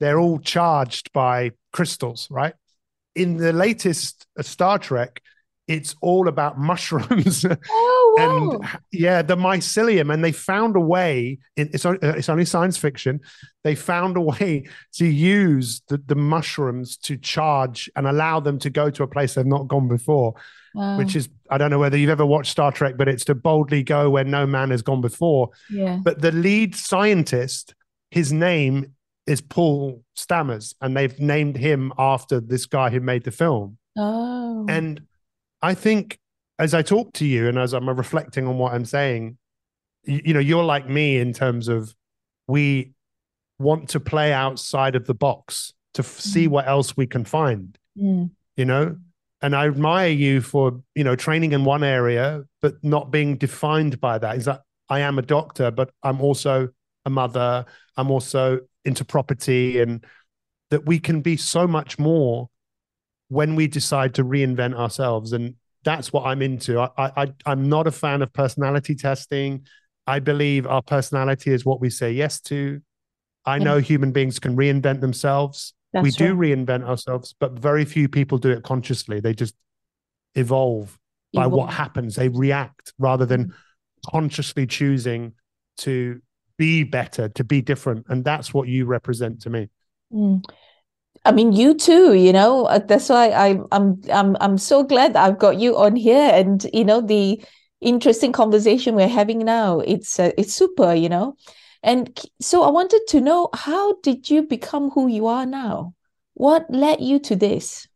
[SPEAKER 2] they're all charged by crystals, right? In the latest uh, Star Trek, it's all about mushrooms.
[SPEAKER 1] Oh, wow.
[SPEAKER 2] and yeah, the mycelium. And they found a way, it's, uh, it's only science fiction. They found a way to use the, the mushrooms to charge and allow them to go to a place they've not gone before, wow. which is, I don't know whether you've ever watched Star Trek, but it's to boldly go where no man has gone before.
[SPEAKER 1] Yeah.
[SPEAKER 2] But the lead scientist, his name is Paul Stamets, and they've named him after this guy who made the film.
[SPEAKER 1] Oh.
[SPEAKER 2] And I think as I talk to you and as I'm reflecting on what I'm saying, you, you know, you're like me in terms of we want to play outside of the box to f- see mm. what else we can find, you know? And I admire you for, you know, training in one area, but not being defined by that. Is that I am a doctor, but I'm also a mother. I'm also into property and that we can be so much more when we decide to reinvent ourselves. And that's what i'm into. I i i'm not a fan of personality testing. I believe our personality is what we say yes to. I know human beings can reinvent themselves. That's we do reinvent ourselves but very few people do it consciously. They just evolve, evolve. by what happens. They react rather than mm-hmm. consciously choosing to be better, to be different. And that's what you represent to me.
[SPEAKER 1] Mm. I mean, you too. You know, uh, that's why I, I'm I'm I'm so glad that I've got you on here, and you know the interesting conversation we're having now. It's uh, it's super. You know, and so I wanted to know how did you become who you are now? What led you to this?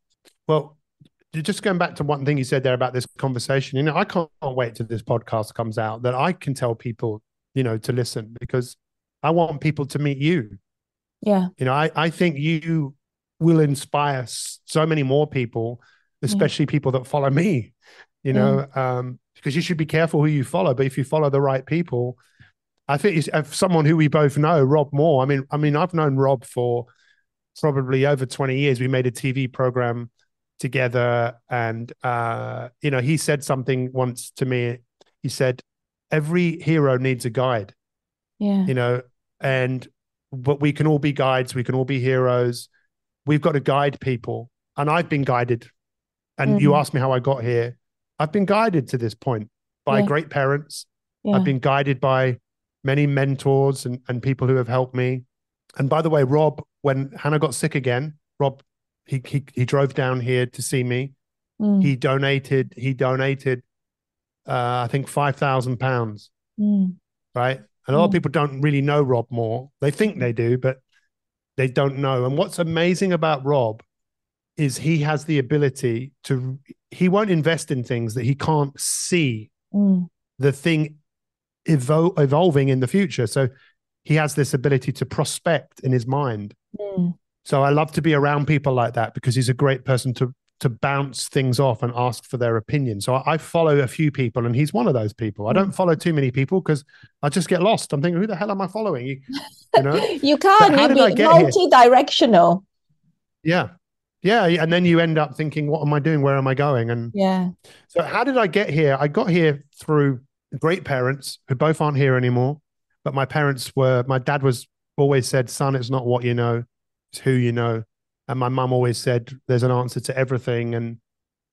[SPEAKER 2] Well, just going back to one thing you said there about this conversation, you know, I can't wait till this podcast comes out that I can tell people you know, to listen because I want people to meet you.
[SPEAKER 1] Yeah.
[SPEAKER 2] You know, I, I think you will inspire so many more people, especially yeah. people that follow me, you know, um, because you should be careful who you follow. But if you follow the right people, I think someone who we both know, Rob Moore. I mean, I mean, I've known Rob for probably over 20 years. We made a TV program together, and uh, you know, he said something once to me. He said, "Every hero needs a guide."
[SPEAKER 1] Yeah.
[SPEAKER 2] You know, and but we can all be guides. We can all be heroes. We've got to guide people, and I've been guided. And you
[SPEAKER 1] Mhm.
[SPEAKER 2] asked me how I got here. I've been guided to this point by
[SPEAKER 1] Yeah.
[SPEAKER 2] great parents.
[SPEAKER 1] Yeah.
[SPEAKER 2] I've been guided by many mentors and, and people who have helped me. And by the way, Rob, when Hannah got sick again, Rob, he he, he drove down here to see me.
[SPEAKER 1] Mm,
[SPEAKER 2] He donated, he donated uh, I think five thousand pounds,
[SPEAKER 1] mm,
[SPEAKER 2] right? And a lot of
[SPEAKER 1] Mm.
[SPEAKER 2] people don't really know Rob Moore. They think they do, but they don't know. And what's amazing about Rob is he has the ability to he won't invest in things that he can't see
[SPEAKER 1] mm,
[SPEAKER 2] the thing evo- evolving in the future. So he has this ability to prospect in his mind.
[SPEAKER 1] mm.
[SPEAKER 2] So I love to be around people like that because he's a great person to to bounce things off and ask for their opinion. So I, I follow a few people, and he's one of those people. I don't hmm. follow too many people because I just get lost. I'm thinking, who the hell am I following? You, you know?
[SPEAKER 1] You can't. You be
[SPEAKER 2] get here?
[SPEAKER 1] multi-directional.
[SPEAKER 2] yeah, yeah. And then you end up thinking, what am I doing? Where am I going? And
[SPEAKER 1] Yeah.
[SPEAKER 2] So how did I get here? I got here through great parents who both aren't here anymore. But my parents were, my dad was always said, son, it's not what you know, it's who you know. And my mum always said, there's an answer to everything. And,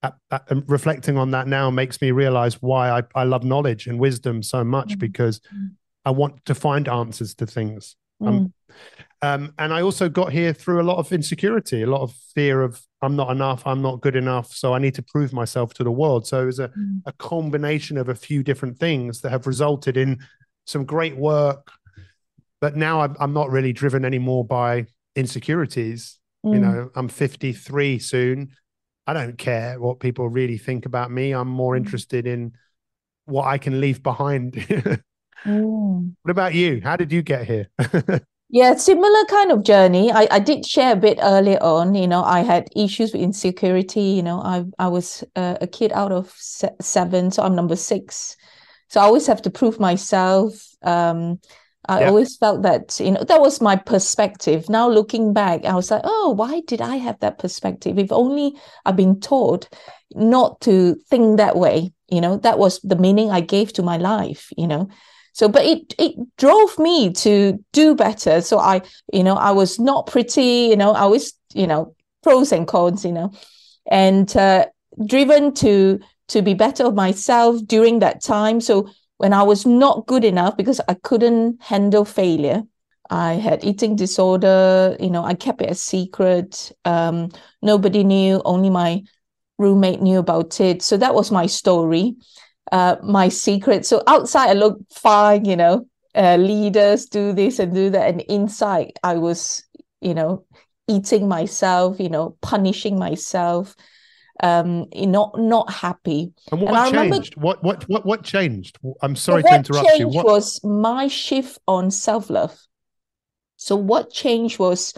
[SPEAKER 2] uh, uh, and reflecting on that now makes me realize why I, I love knowledge and wisdom so much
[SPEAKER 1] Mm.
[SPEAKER 2] because
[SPEAKER 1] Mm.
[SPEAKER 2] I want to find answers to things.
[SPEAKER 1] Mm,
[SPEAKER 2] Um, um, and I also got here through a lot of insecurity, a lot of fear of I'm not enough, I'm not good enough, so I need to prove myself to the world. So it was a,
[SPEAKER 1] mm,
[SPEAKER 2] a combination of a few different things that have resulted in some great work. But now I'm, I'm not really driven anymore by insecurities. You
[SPEAKER 1] mm.
[SPEAKER 2] know, I'm 53 soon. I don't care what people really think about me. I'm more
[SPEAKER 1] Mm.
[SPEAKER 2] interested in what I can leave behind.
[SPEAKER 1] Mm.
[SPEAKER 2] what about you? How did you get here?
[SPEAKER 1] Yeah, similar kind of journey. I, I did share a bit earlier on. You know, I had issues with insecurity. You know, I I was uh, a kid out of se- seven, so I'm number six. So I always have to prove myself. Um, I
[SPEAKER 2] Yeah.
[SPEAKER 1] always felt that you know that was my perspective. Now looking back, I was like, oh, why did I have that perspective? If only I've been taught not to think that way. You know, that was the meaning I gave to my life. You know, so but it it drove me to do better so i you know i was not pretty you know i was you know pros and cons you know and uh, driven to to be better of myself during that time so when i was not good enough because i couldn't handle failure. I had eating disorder you know i kept it a secret. Um, nobody knew only my roommate knew about it. So that was my story uh, my secret. So outside I looked fine, you know, uh, leaders do this and do that, and inside I was, you know, eating myself, you know, punishing myself, um, know, not happy.
[SPEAKER 2] and what
[SPEAKER 1] And I remember-
[SPEAKER 2] changed? What what what what changed? I'm sorry to interrupt you.
[SPEAKER 1] changed
[SPEAKER 2] What
[SPEAKER 1] was my shift on self-love. So what changed was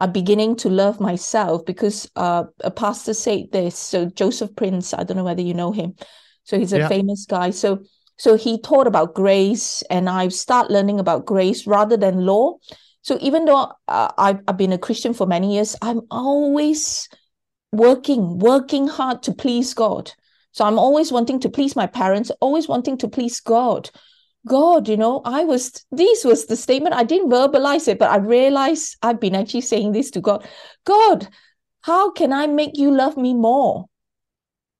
[SPEAKER 1] I'm beginning to love myself because uh, a pastor said this. So Joseph Prince, I don't know whether you know him. So he's a
[SPEAKER 2] Yeah.
[SPEAKER 1] famous guy. So so he taught about grace, and I start learning about grace rather than law. So even though uh, I've, I've been a Christian for many years, I'm always working, working hard to please God. So I'm always wanting to please my parents, always wanting to please God. God, you know, I was, this was the statement. I didn't verbalize it, but I realized I've been actually saying this to God God, how can I make you love me more?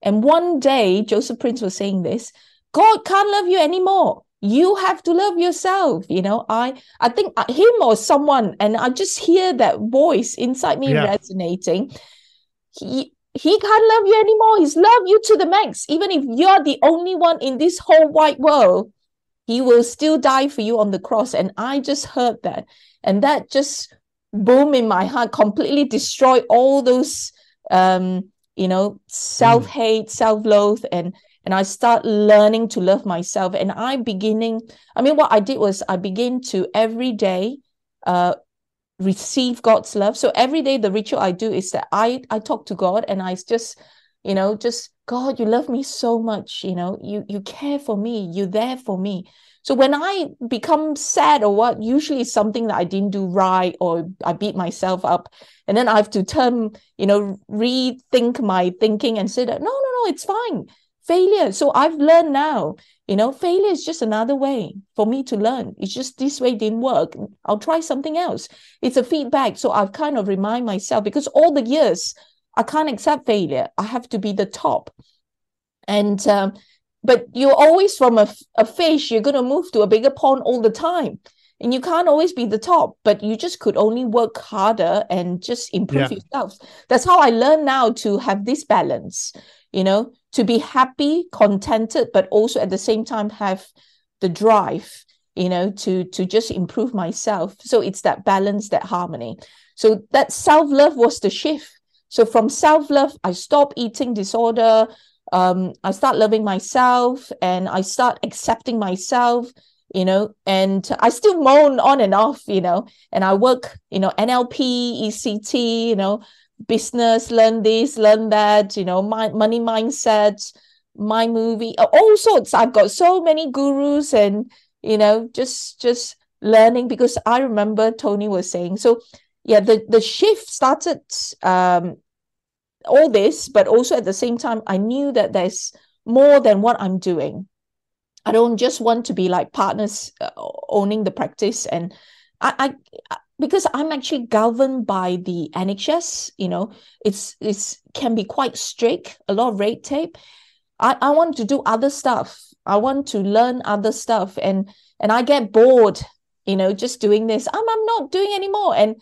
[SPEAKER 1] And one day, Joseph Prince was saying this God can't love you anymore. You have to love yourself. You know, I I think uh, him or someone, and I just hear that voice inside me
[SPEAKER 2] Yeah.
[SPEAKER 1] resonating. He he can't love you anymore. He's loved you to the max. Even if you're the only one in this whole wide world, he will still die for you on the cross. And I just heard that. And that just boom in my heart, completely destroyed all those um, you know, self-hate, self-loathe, and and I start learning to love myself. And I'm beginning, I mean, what I did was I begin to every day uh receive God's love. So every day the ritual I do is that I I talk to God and I just, you know, just God, you love me so much, you know, you you care for me, you're there for me. So when I become sad or what, usually something that I didn't do right or I beat myself up. And then I have to turn, you know, rethink my thinking and say that, no, no, no, it's fine. Failure. So I've learned now, you know, failure is just another way for me to learn. It's just this way didn't work. I'll try something else. It's a feedback. So I've kind of remind myself because all the years I can't accept failure. I have to be the top. And um, but you're always from a, a fish you're going to move to a bigger pond all the time and you can't always be the top but you just could only work harder and just improve yeah. yourself that's how i learn now to have this balance you know to be happy contented but also at the same time have the drive you know to to just improve myself. So it's that balance that harmony. So that self-love was the shift. So from self-love i stop eating disorder um, I start loving myself and I start accepting myself, you know, and I still moan on and off, you know, and I work, you know, NLP, ECT, you know, business, learn this, learn that, you know, my money mindset, my movie, all sorts. I've got so many gurus and, you know, just just learning because I remember Tony was saying. So yeah, the the shift started um all this, but also at the same time, I knew that there's more than what I'm doing. I don't just want to be like partners uh, owning the practice, and I, I because I'm actually governed by the NHS. You know, it's it's can be quite strict, a lot of red tape. I, I want to do other stuff. I want to learn other stuff, and and I get bored. You know, just doing this. I'm I'm not doing anymore, and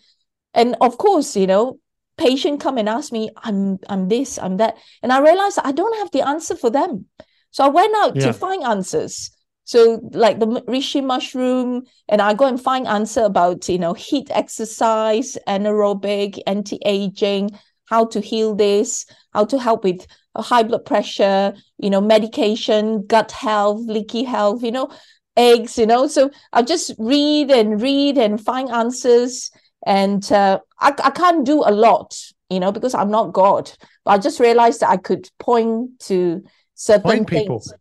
[SPEAKER 1] and of course, you know, patient come and ask me, I'm I'm this, I'm that. And I realized I don't have the answer for them. So I went out yeah. to find answers. So like the reishi mushroom, and I go and find answer about you know heat exercise, anaerobic, anti-aging, how to heal this, how to help with high blood pressure, you know, medication, gut health, leaky health, you know, eggs, you know. So I just read and read and find answers and uh, I, I can't do a lot you know because i'm not god but i just realized that i could point to certain point people things.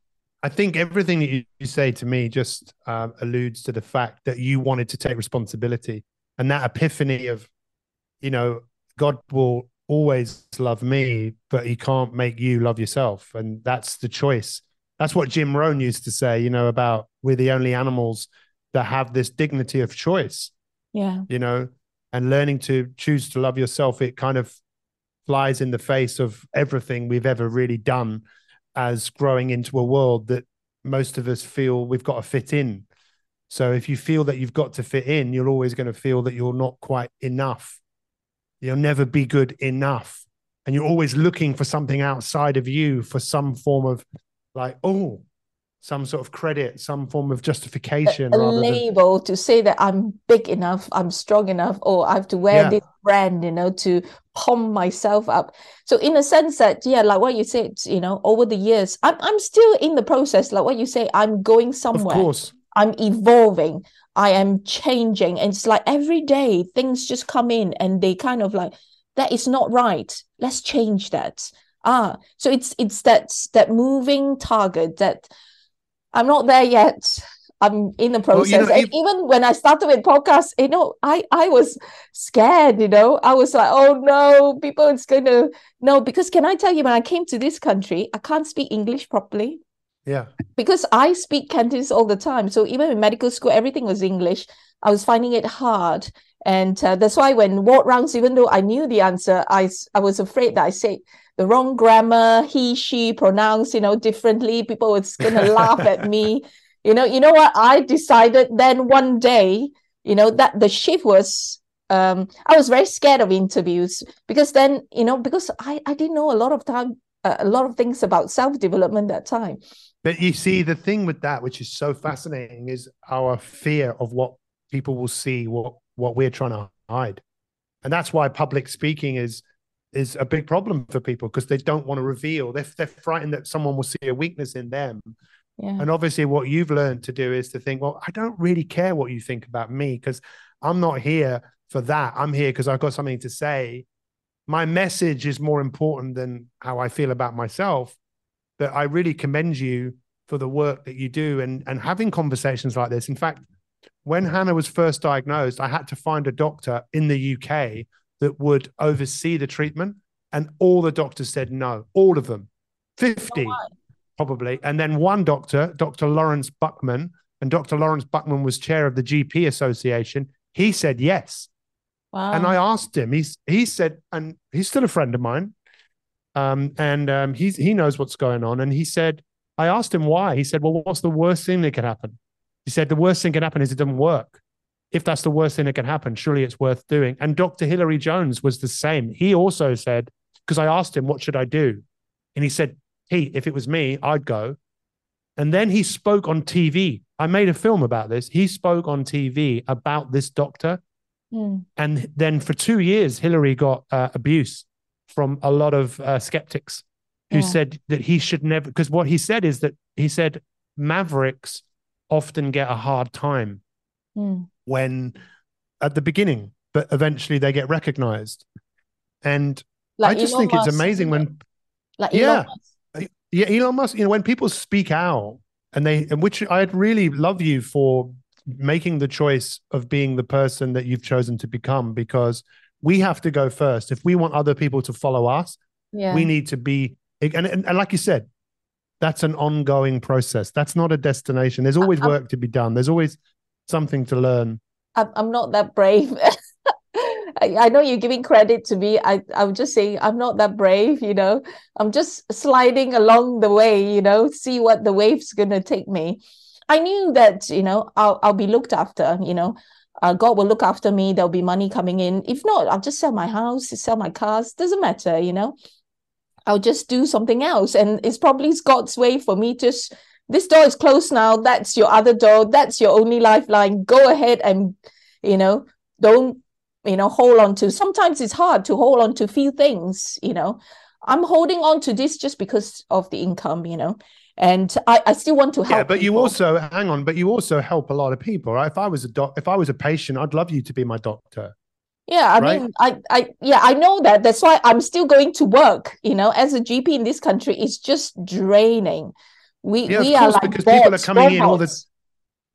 [SPEAKER 2] I think everything that you, you say to me just um, alludes to the fact that you wanted to take responsibility and that epiphany of you know god will always love me but he can't make you love yourself. And that's the choice. That's what jim rohn used to say you know about we're the only animals that have this dignity of choice.
[SPEAKER 1] Yeah.
[SPEAKER 2] You know and learning to choose to love yourself, it kind of flies in the face of everything we've ever really done as growing into a world that most of us feel we've got to fit in. So if you feel that you've got to fit in, you're always going to feel that you're not quite enough. You'll never be good enough. And you're always looking for something outside of you for some form of like, oh, some sort of credit, some form of justification.
[SPEAKER 1] A, a label than... to say that I'm big enough, I'm strong enough, or I have to wear yeah. this brand, you know, to pump myself up. So in a sense that, yeah, like what you said, you know, over the years, I'm I'm still in the process. Like what you say, I'm going somewhere.
[SPEAKER 2] Of course.
[SPEAKER 1] I'm evolving. I am changing. And it's like every day things just come in and they kind of like, that is not right. Let's change that. Ah, so it's it's that that moving target that I'm not there yet. I'm in the process. Well, you know, you... even when I started with podcasts, you know, I I was scared, you know. I was like, oh no, people it's gonna no, because can I tell you when I came to this country, I can't speak English properly.
[SPEAKER 2] Yeah.
[SPEAKER 1] Because I speak Cantonese all the time. So even in medical school, everything was English. I was finding it hard. And uh, that's why when ward rounds, even though I knew the answer, I, I was afraid that I said the wrong grammar, he, she pronounced, you know, differently. People were going to laugh at me. You know, you know what? I decided then one day, you know, that the shift was um, I was very scared of interviews because then, you know, because I, I didn't know a lot of time, uh, a lot of things about self-development that time.
[SPEAKER 2] But you see, the thing with that, which is so fascinating, is our fear of what people will see, what what we're trying to hide, and that's why public speaking is is a big problem for people because they don't want to reveal. They're, they're frightened that someone will see a weakness in them.
[SPEAKER 1] Yeah.
[SPEAKER 2] And obviously, what you've learned to do is to think, well, I don't really care what you think about me because I'm not here for that. I'm here because I've got something to say. My message is more important than how I feel about myself. But I really commend you for for the work that you do and and having conversations like this. In fact, when Hannah was first diagnosed, I had to find a doctor in the UK that would oversee the treatment. And all the doctors said no, all of them, 50 oh, probably. And then one doctor, Dr. Laurence Buckman, and Dr. Laurence Buckman was chair of the GP Association. He said yes. Wow. And I asked him, he's, he said, and he's still a friend of mine. Um, and um, he's, he knows what's going on. And he said, I asked him why. He said, well, what's the worst thing that could happen? He said, the worst thing that can happen is it doesn't work. If that's the worst thing that can happen, surely it's worth doing. And Dr. Hilary Jones was the same. He also said, because I asked him, what should I do? And he said, he, if it was me, I'd go. And then he spoke on TV. I made a film about this. He spoke on TV about this doctor Mm. And then for two years, Hilary got uh, abuse from a lot of uh, skeptics who yeah. said that he should never, because what he said is that he said mavericks often get a hard time mm. when at the beginning, but eventually they get recognized. And like I just Elon think Musk, it's amazing when,
[SPEAKER 1] like yeah, Musk.
[SPEAKER 2] yeah, Elon Musk. You know, when people speak out and they, and which I'd really love you for making the choice of being the person that you've chosen to become because we have to go first. If we want other people to follow us, yeah. we need to be and, and, and like you said, that's an ongoing process. That's not a destination. There's always work to be done. There's always something to learn.
[SPEAKER 1] I'm, I'm not that brave. I, I know you're giving credit to me. I, I'm just saying I'm not that brave, you know. I'm just sliding along the way, you know, see what the wave's gonna take me. I knew that, you know, I'll, I'll be looked after, you know, uh, God will look after me. There'll be money coming in. If not, I'll just sell my house, sell my cars. Doesn't matter, you know. I'll just do something else. And it's probably God's way for me to, this door is closed now. That's your other door. That's your only lifeline. Go ahead and, you know, don't, you know, hold on to. Sometimes it's hard to hold on to few things, you know. I'm holding on to this just because of the income, you know and I, I still want to help.
[SPEAKER 2] Yeah, but people. you also hang on, but you also help a lot of people, right? If I was a doc, if I was a patient, I'd love you to be my doctor.
[SPEAKER 1] Yeah, I right? mean, I, I, yeah, I know that. That's why I'm still going to work. You know, as a GP in this country, it's just draining. We, yeah, we are like because people are coming robots. in all this.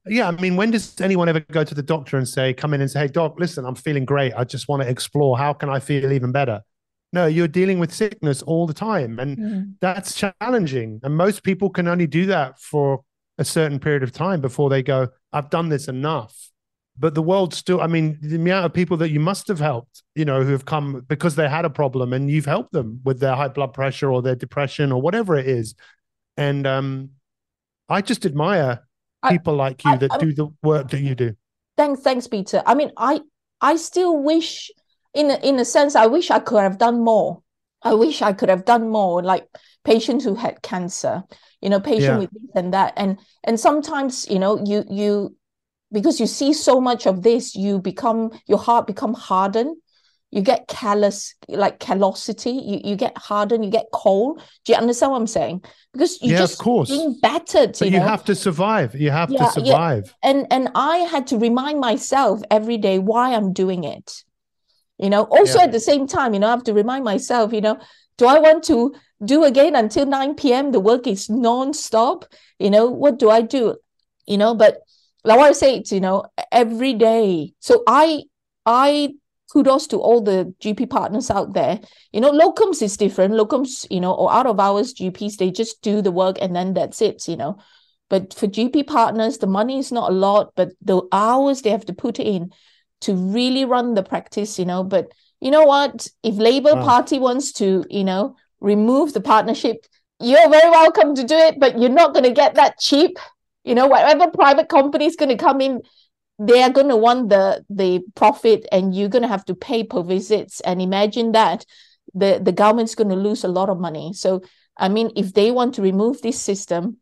[SPEAKER 2] Yeah, I mean, when does anyone ever go to the doctor and say, "Come in and say, hey, doc, listen, I'm feeling great. I just want to explore. How can I feel even better?" No, you're dealing with sickness all the time. And mm. that's challenging. And most people can only do that for a certain period of time before they go, I've done this enough. But the world still, I mean, the amount of people that you must have helped, you know, who have come because they had a problem and you've helped them with their high blood pressure or their depression or whatever it is. And um, I just admire people I, like you I, that I, do the work that you do.
[SPEAKER 1] Thanks, thanks, Peter. I mean, I I still wish in a, in a sense, I wish I could have done more. I wish I could have done more, like patients who had cancer, you know, patient yeah. with this and that, and and sometimes, you know, you you because you see so much of this, you become your heart become hardened. You get callous, like callosity. You, you get hardened. You get cold. Do you understand what I'm saying? Because you yeah, just of course. being battered.
[SPEAKER 2] But
[SPEAKER 1] you, you
[SPEAKER 2] have to survive. You have yeah, to survive.
[SPEAKER 1] Yeah. And and I had to remind myself every day why I'm doing it you know also at the same time you know i have to remind myself you know do i want to do again until 9 p.m the work is non-stop you know what do i do you know but like i say it's you know every day so i i kudos to all the gp partners out there you know locums is different locums you know or out of hours gps they just do the work and then that's it you know but for gp partners the money is not a lot but the hours they have to put in to really run the practice, you know. But you know what? If Labour wow. Party wants to, you know, remove the partnership, you're very welcome to do it, but you're not going to get that cheap. You know, whatever private company is going to come in, they are going to want the the profit, and you're going to have to pay per visits. And imagine that the the government's going to lose a lot of money. So, I mean, if they want to remove this system,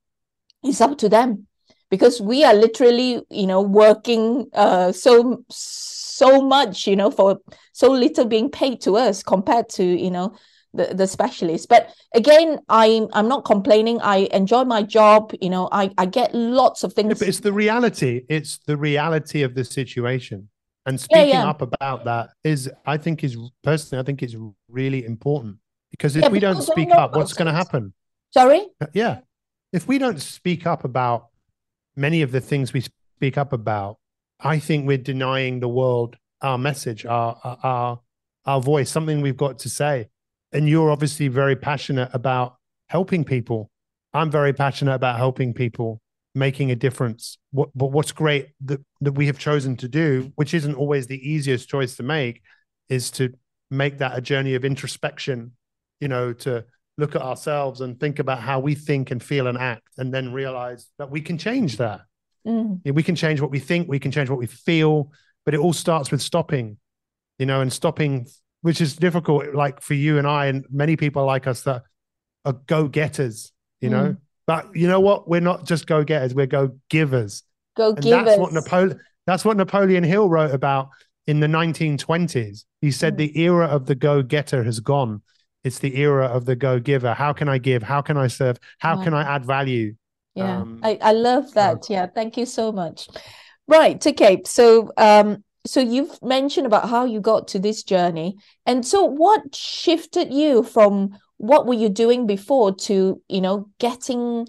[SPEAKER 1] it's up to them because we are literally you know working uh, so so much you know for so little being paid to us compared to you know the, the specialists but again i'm i'm not complaining. I enjoy my job you know i i get lots of things. Yeah,
[SPEAKER 2] but it's the reality. It's the reality of the situation. And speaking yeah, yeah. up about that is i think is personally i think is really important. Because if we don't speak up what's going to happen?
[SPEAKER 1] Sorry?
[SPEAKER 2] Uh, yeah. If we don't speak up about many of the things we speak up about, I think we're denying the world our message, our our our voice, something we've got to say. And you're obviously very passionate about helping people. I'm very passionate about helping people, making a difference. What, but what's great that, that we have chosen to do, which isn't always the easiest choice to make, is to make that a journey of introspection, you know, to look at ourselves and think about how we think and feel and act, and then realize that we can change that.
[SPEAKER 1] Mm.
[SPEAKER 2] We can change what we think, we can change what we feel, but it all starts with stopping, you know, and stopping, which is difficult, like for you and I, and many people like us that are go getters, you know.
[SPEAKER 1] Mm.
[SPEAKER 2] But you know what? We're not just go getters, we're go givers.
[SPEAKER 1] Go
[SPEAKER 2] And
[SPEAKER 1] give
[SPEAKER 2] that's what Napoleon that's what Napoleon Hill wrote about in the 1920s. He said
[SPEAKER 1] Mm.
[SPEAKER 2] the era of the go-getter has gone. It's the era of the go-giver. How can I give? How can I serve? How
[SPEAKER 1] Wow.
[SPEAKER 2] can I add value?
[SPEAKER 1] Yeah,
[SPEAKER 2] Um,
[SPEAKER 1] I, I love that. Yeah, thank you so much. Right, okay. So um so you've mentioned about how you got to this journey. And so what shifted you from what were you doing before to, you know, getting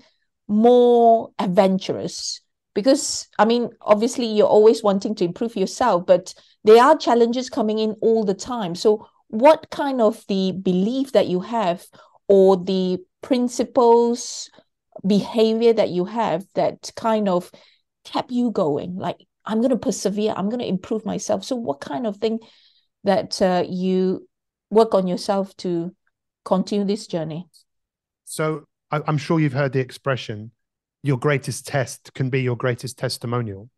[SPEAKER 1] more adventurous? Because I mean, obviously you're always wanting to improve yourself, but there are challenges coming in all the time. So what kind of the belief that you have or the principles behavior that you have that kind of kept you going like i'm going to persevere i'm going to improve myself so what kind of thing that uh, you work on yourself to continue this journey
[SPEAKER 2] So I, I'm sure you've heard the expression, your greatest test can be your greatest testimonial.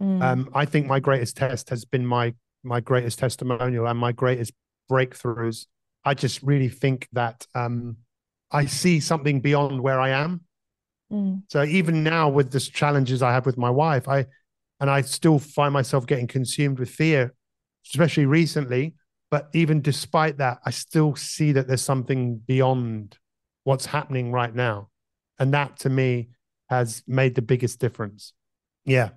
[SPEAKER 1] Mm,
[SPEAKER 2] Um, I think my greatest test has been my my greatest testimonial and my greatest breakthroughs. I just really think that um, I see something beyond where I am.
[SPEAKER 1] mm,
[SPEAKER 2] So even now, with the challenges I have with my wife, I and I still find myself getting consumed with fear, especially recently. But even despite that, I still see that there's something beyond what's happening right now, and that to me has made the biggest difference. Yeah,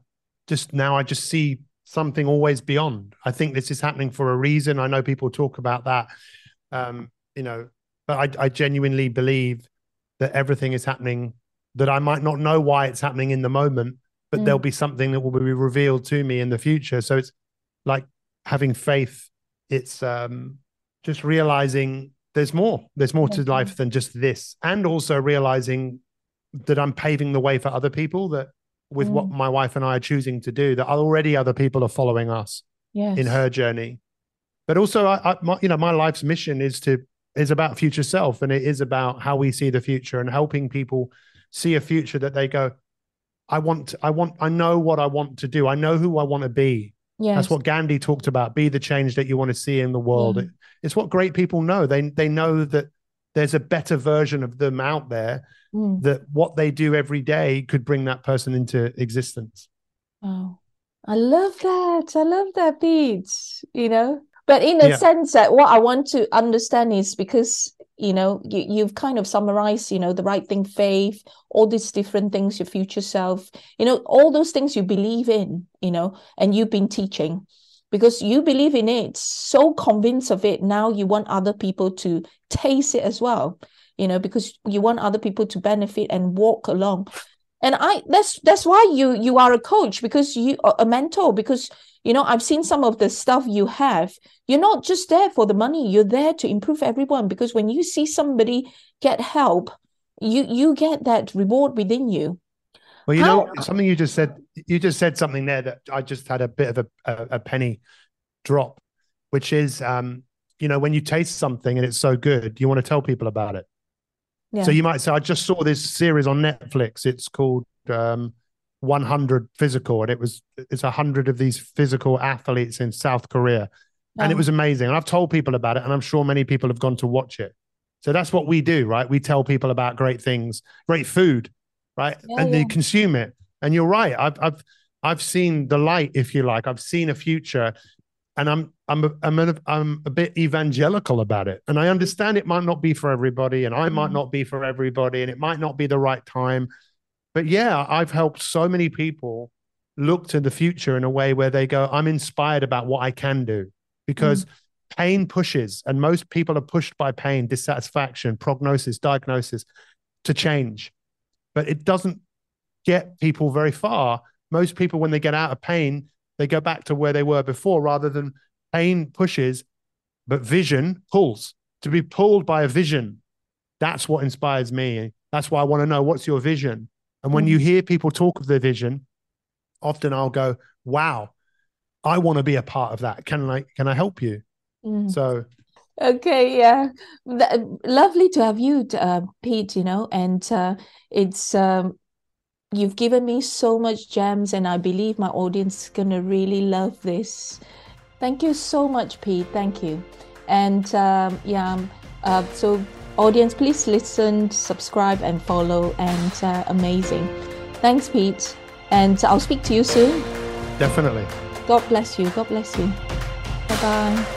[SPEAKER 2] just now I just see something always beyond. I think this is happening for a reason. I know people talk about that, um, you know, but I, I genuinely believe that everything is happening that I might not know why it's happening in the moment, but
[SPEAKER 1] Mm.
[SPEAKER 2] there'll be something that will be revealed to me in the future. So it's like having faith. It's um, just realizing there's more. There's more to life than just this, and also realizing that I'm paving the way for other people. That with what
[SPEAKER 1] Mm.
[SPEAKER 2] my wife and I are choosing to do, that already other people are following us
[SPEAKER 1] yes
[SPEAKER 2] in her journey. But also, I, I my, you know, my life's mission is to is about future self, and it is about how we see the future and helping people see a future that they go, I want, I want, I know what I want to do. I know who I want to be.
[SPEAKER 1] yes
[SPEAKER 2] That's what Gandhi talked about. Be the change that you want to see in the world.
[SPEAKER 1] Yeah.
[SPEAKER 2] It- it's what great people know. They they know that there's a better version of them out there.
[SPEAKER 1] Mm,
[SPEAKER 2] That what they do every day could bring that person into existence.
[SPEAKER 1] wow i love that i love that Pete you know but in a
[SPEAKER 2] Yeah.
[SPEAKER 1] sense that what i want to understand is because you know you, you've kind of summarized you know the right thing faith all these different things your future self you know all those things you believe in you know and you've been teaching. Because you believe in it so convinced of it now you want other people to taste it as well you know because you want other people to benefit and walk along and i that's that's why you you are a coach because you are a mentor because you know i've seen some of the stuff you have you're not just there for the money you're there to improve everyone because when you see somebody get help you you get that reward within you
[SPEAKER 2] Well, you
[SPEAKER 1] How-
[SPEAKER 2] know, something you just said, you just said something there that I just had a bit of a, a, a penny drop, which is, um, you know, when you taste something and it's so good, you want to tell people about it.
[SPEAKER 1] Yeah
[SPEAKER 2] So you might say, I just saw this series on Netflix. It's called um, 100 Physical, and it was it's a hundred of these physical athletes in South Korea, and it was amazing. And I've told people about it, and I'm sure many people have gone to watch it. So that's what we do, right? We tell people about great things, great food, right?
[SPEAKER 1] Yeah,
[SPEAKER 2] and they consume it. And you're right. I've I've I've seen the light, if you like. I've seen a future, and I'm I'm a, I'm a, I'm a bit evangelical about it. And I understand it might not be for everybody, and I might
[SPEAKER 1] Mhm.
[SPEAKER 2] not be for everybody, and it might not be the right time. But yeah, I've helped so many people look to the future in a way where they go, I'm inspired about what I can do because pain pushes, and most people are pushed by pain, dissatisfaction, prognosis, diagnosis to change. but it doesn't get people very far. Most people, when they get out of pain, they go back to where they were before rather than pain pushes, but vision pulls. To be pulled by a vision, that's what inspires me. That's why I want to know what's your vision. And when mm. you hear people talk of their vision, often I'll go, wow, I want to be a part of that. Can I can I help you? Mm. So
[SPEAKER 1] okay yeah lovely to have you uh, pete you know and uh, it's um, you've given me so much gems and i believe my audience is going to really love this thank you so much pete. Thank you. And um, yeah um, uh, so audience please listen subscribe and follow and uh, amazing. Thanks pete. And i'll speak to you soon.
[SPEAKER 2] Definitely.
[SPEAKER 1] God bless you. God bless you. Bye bye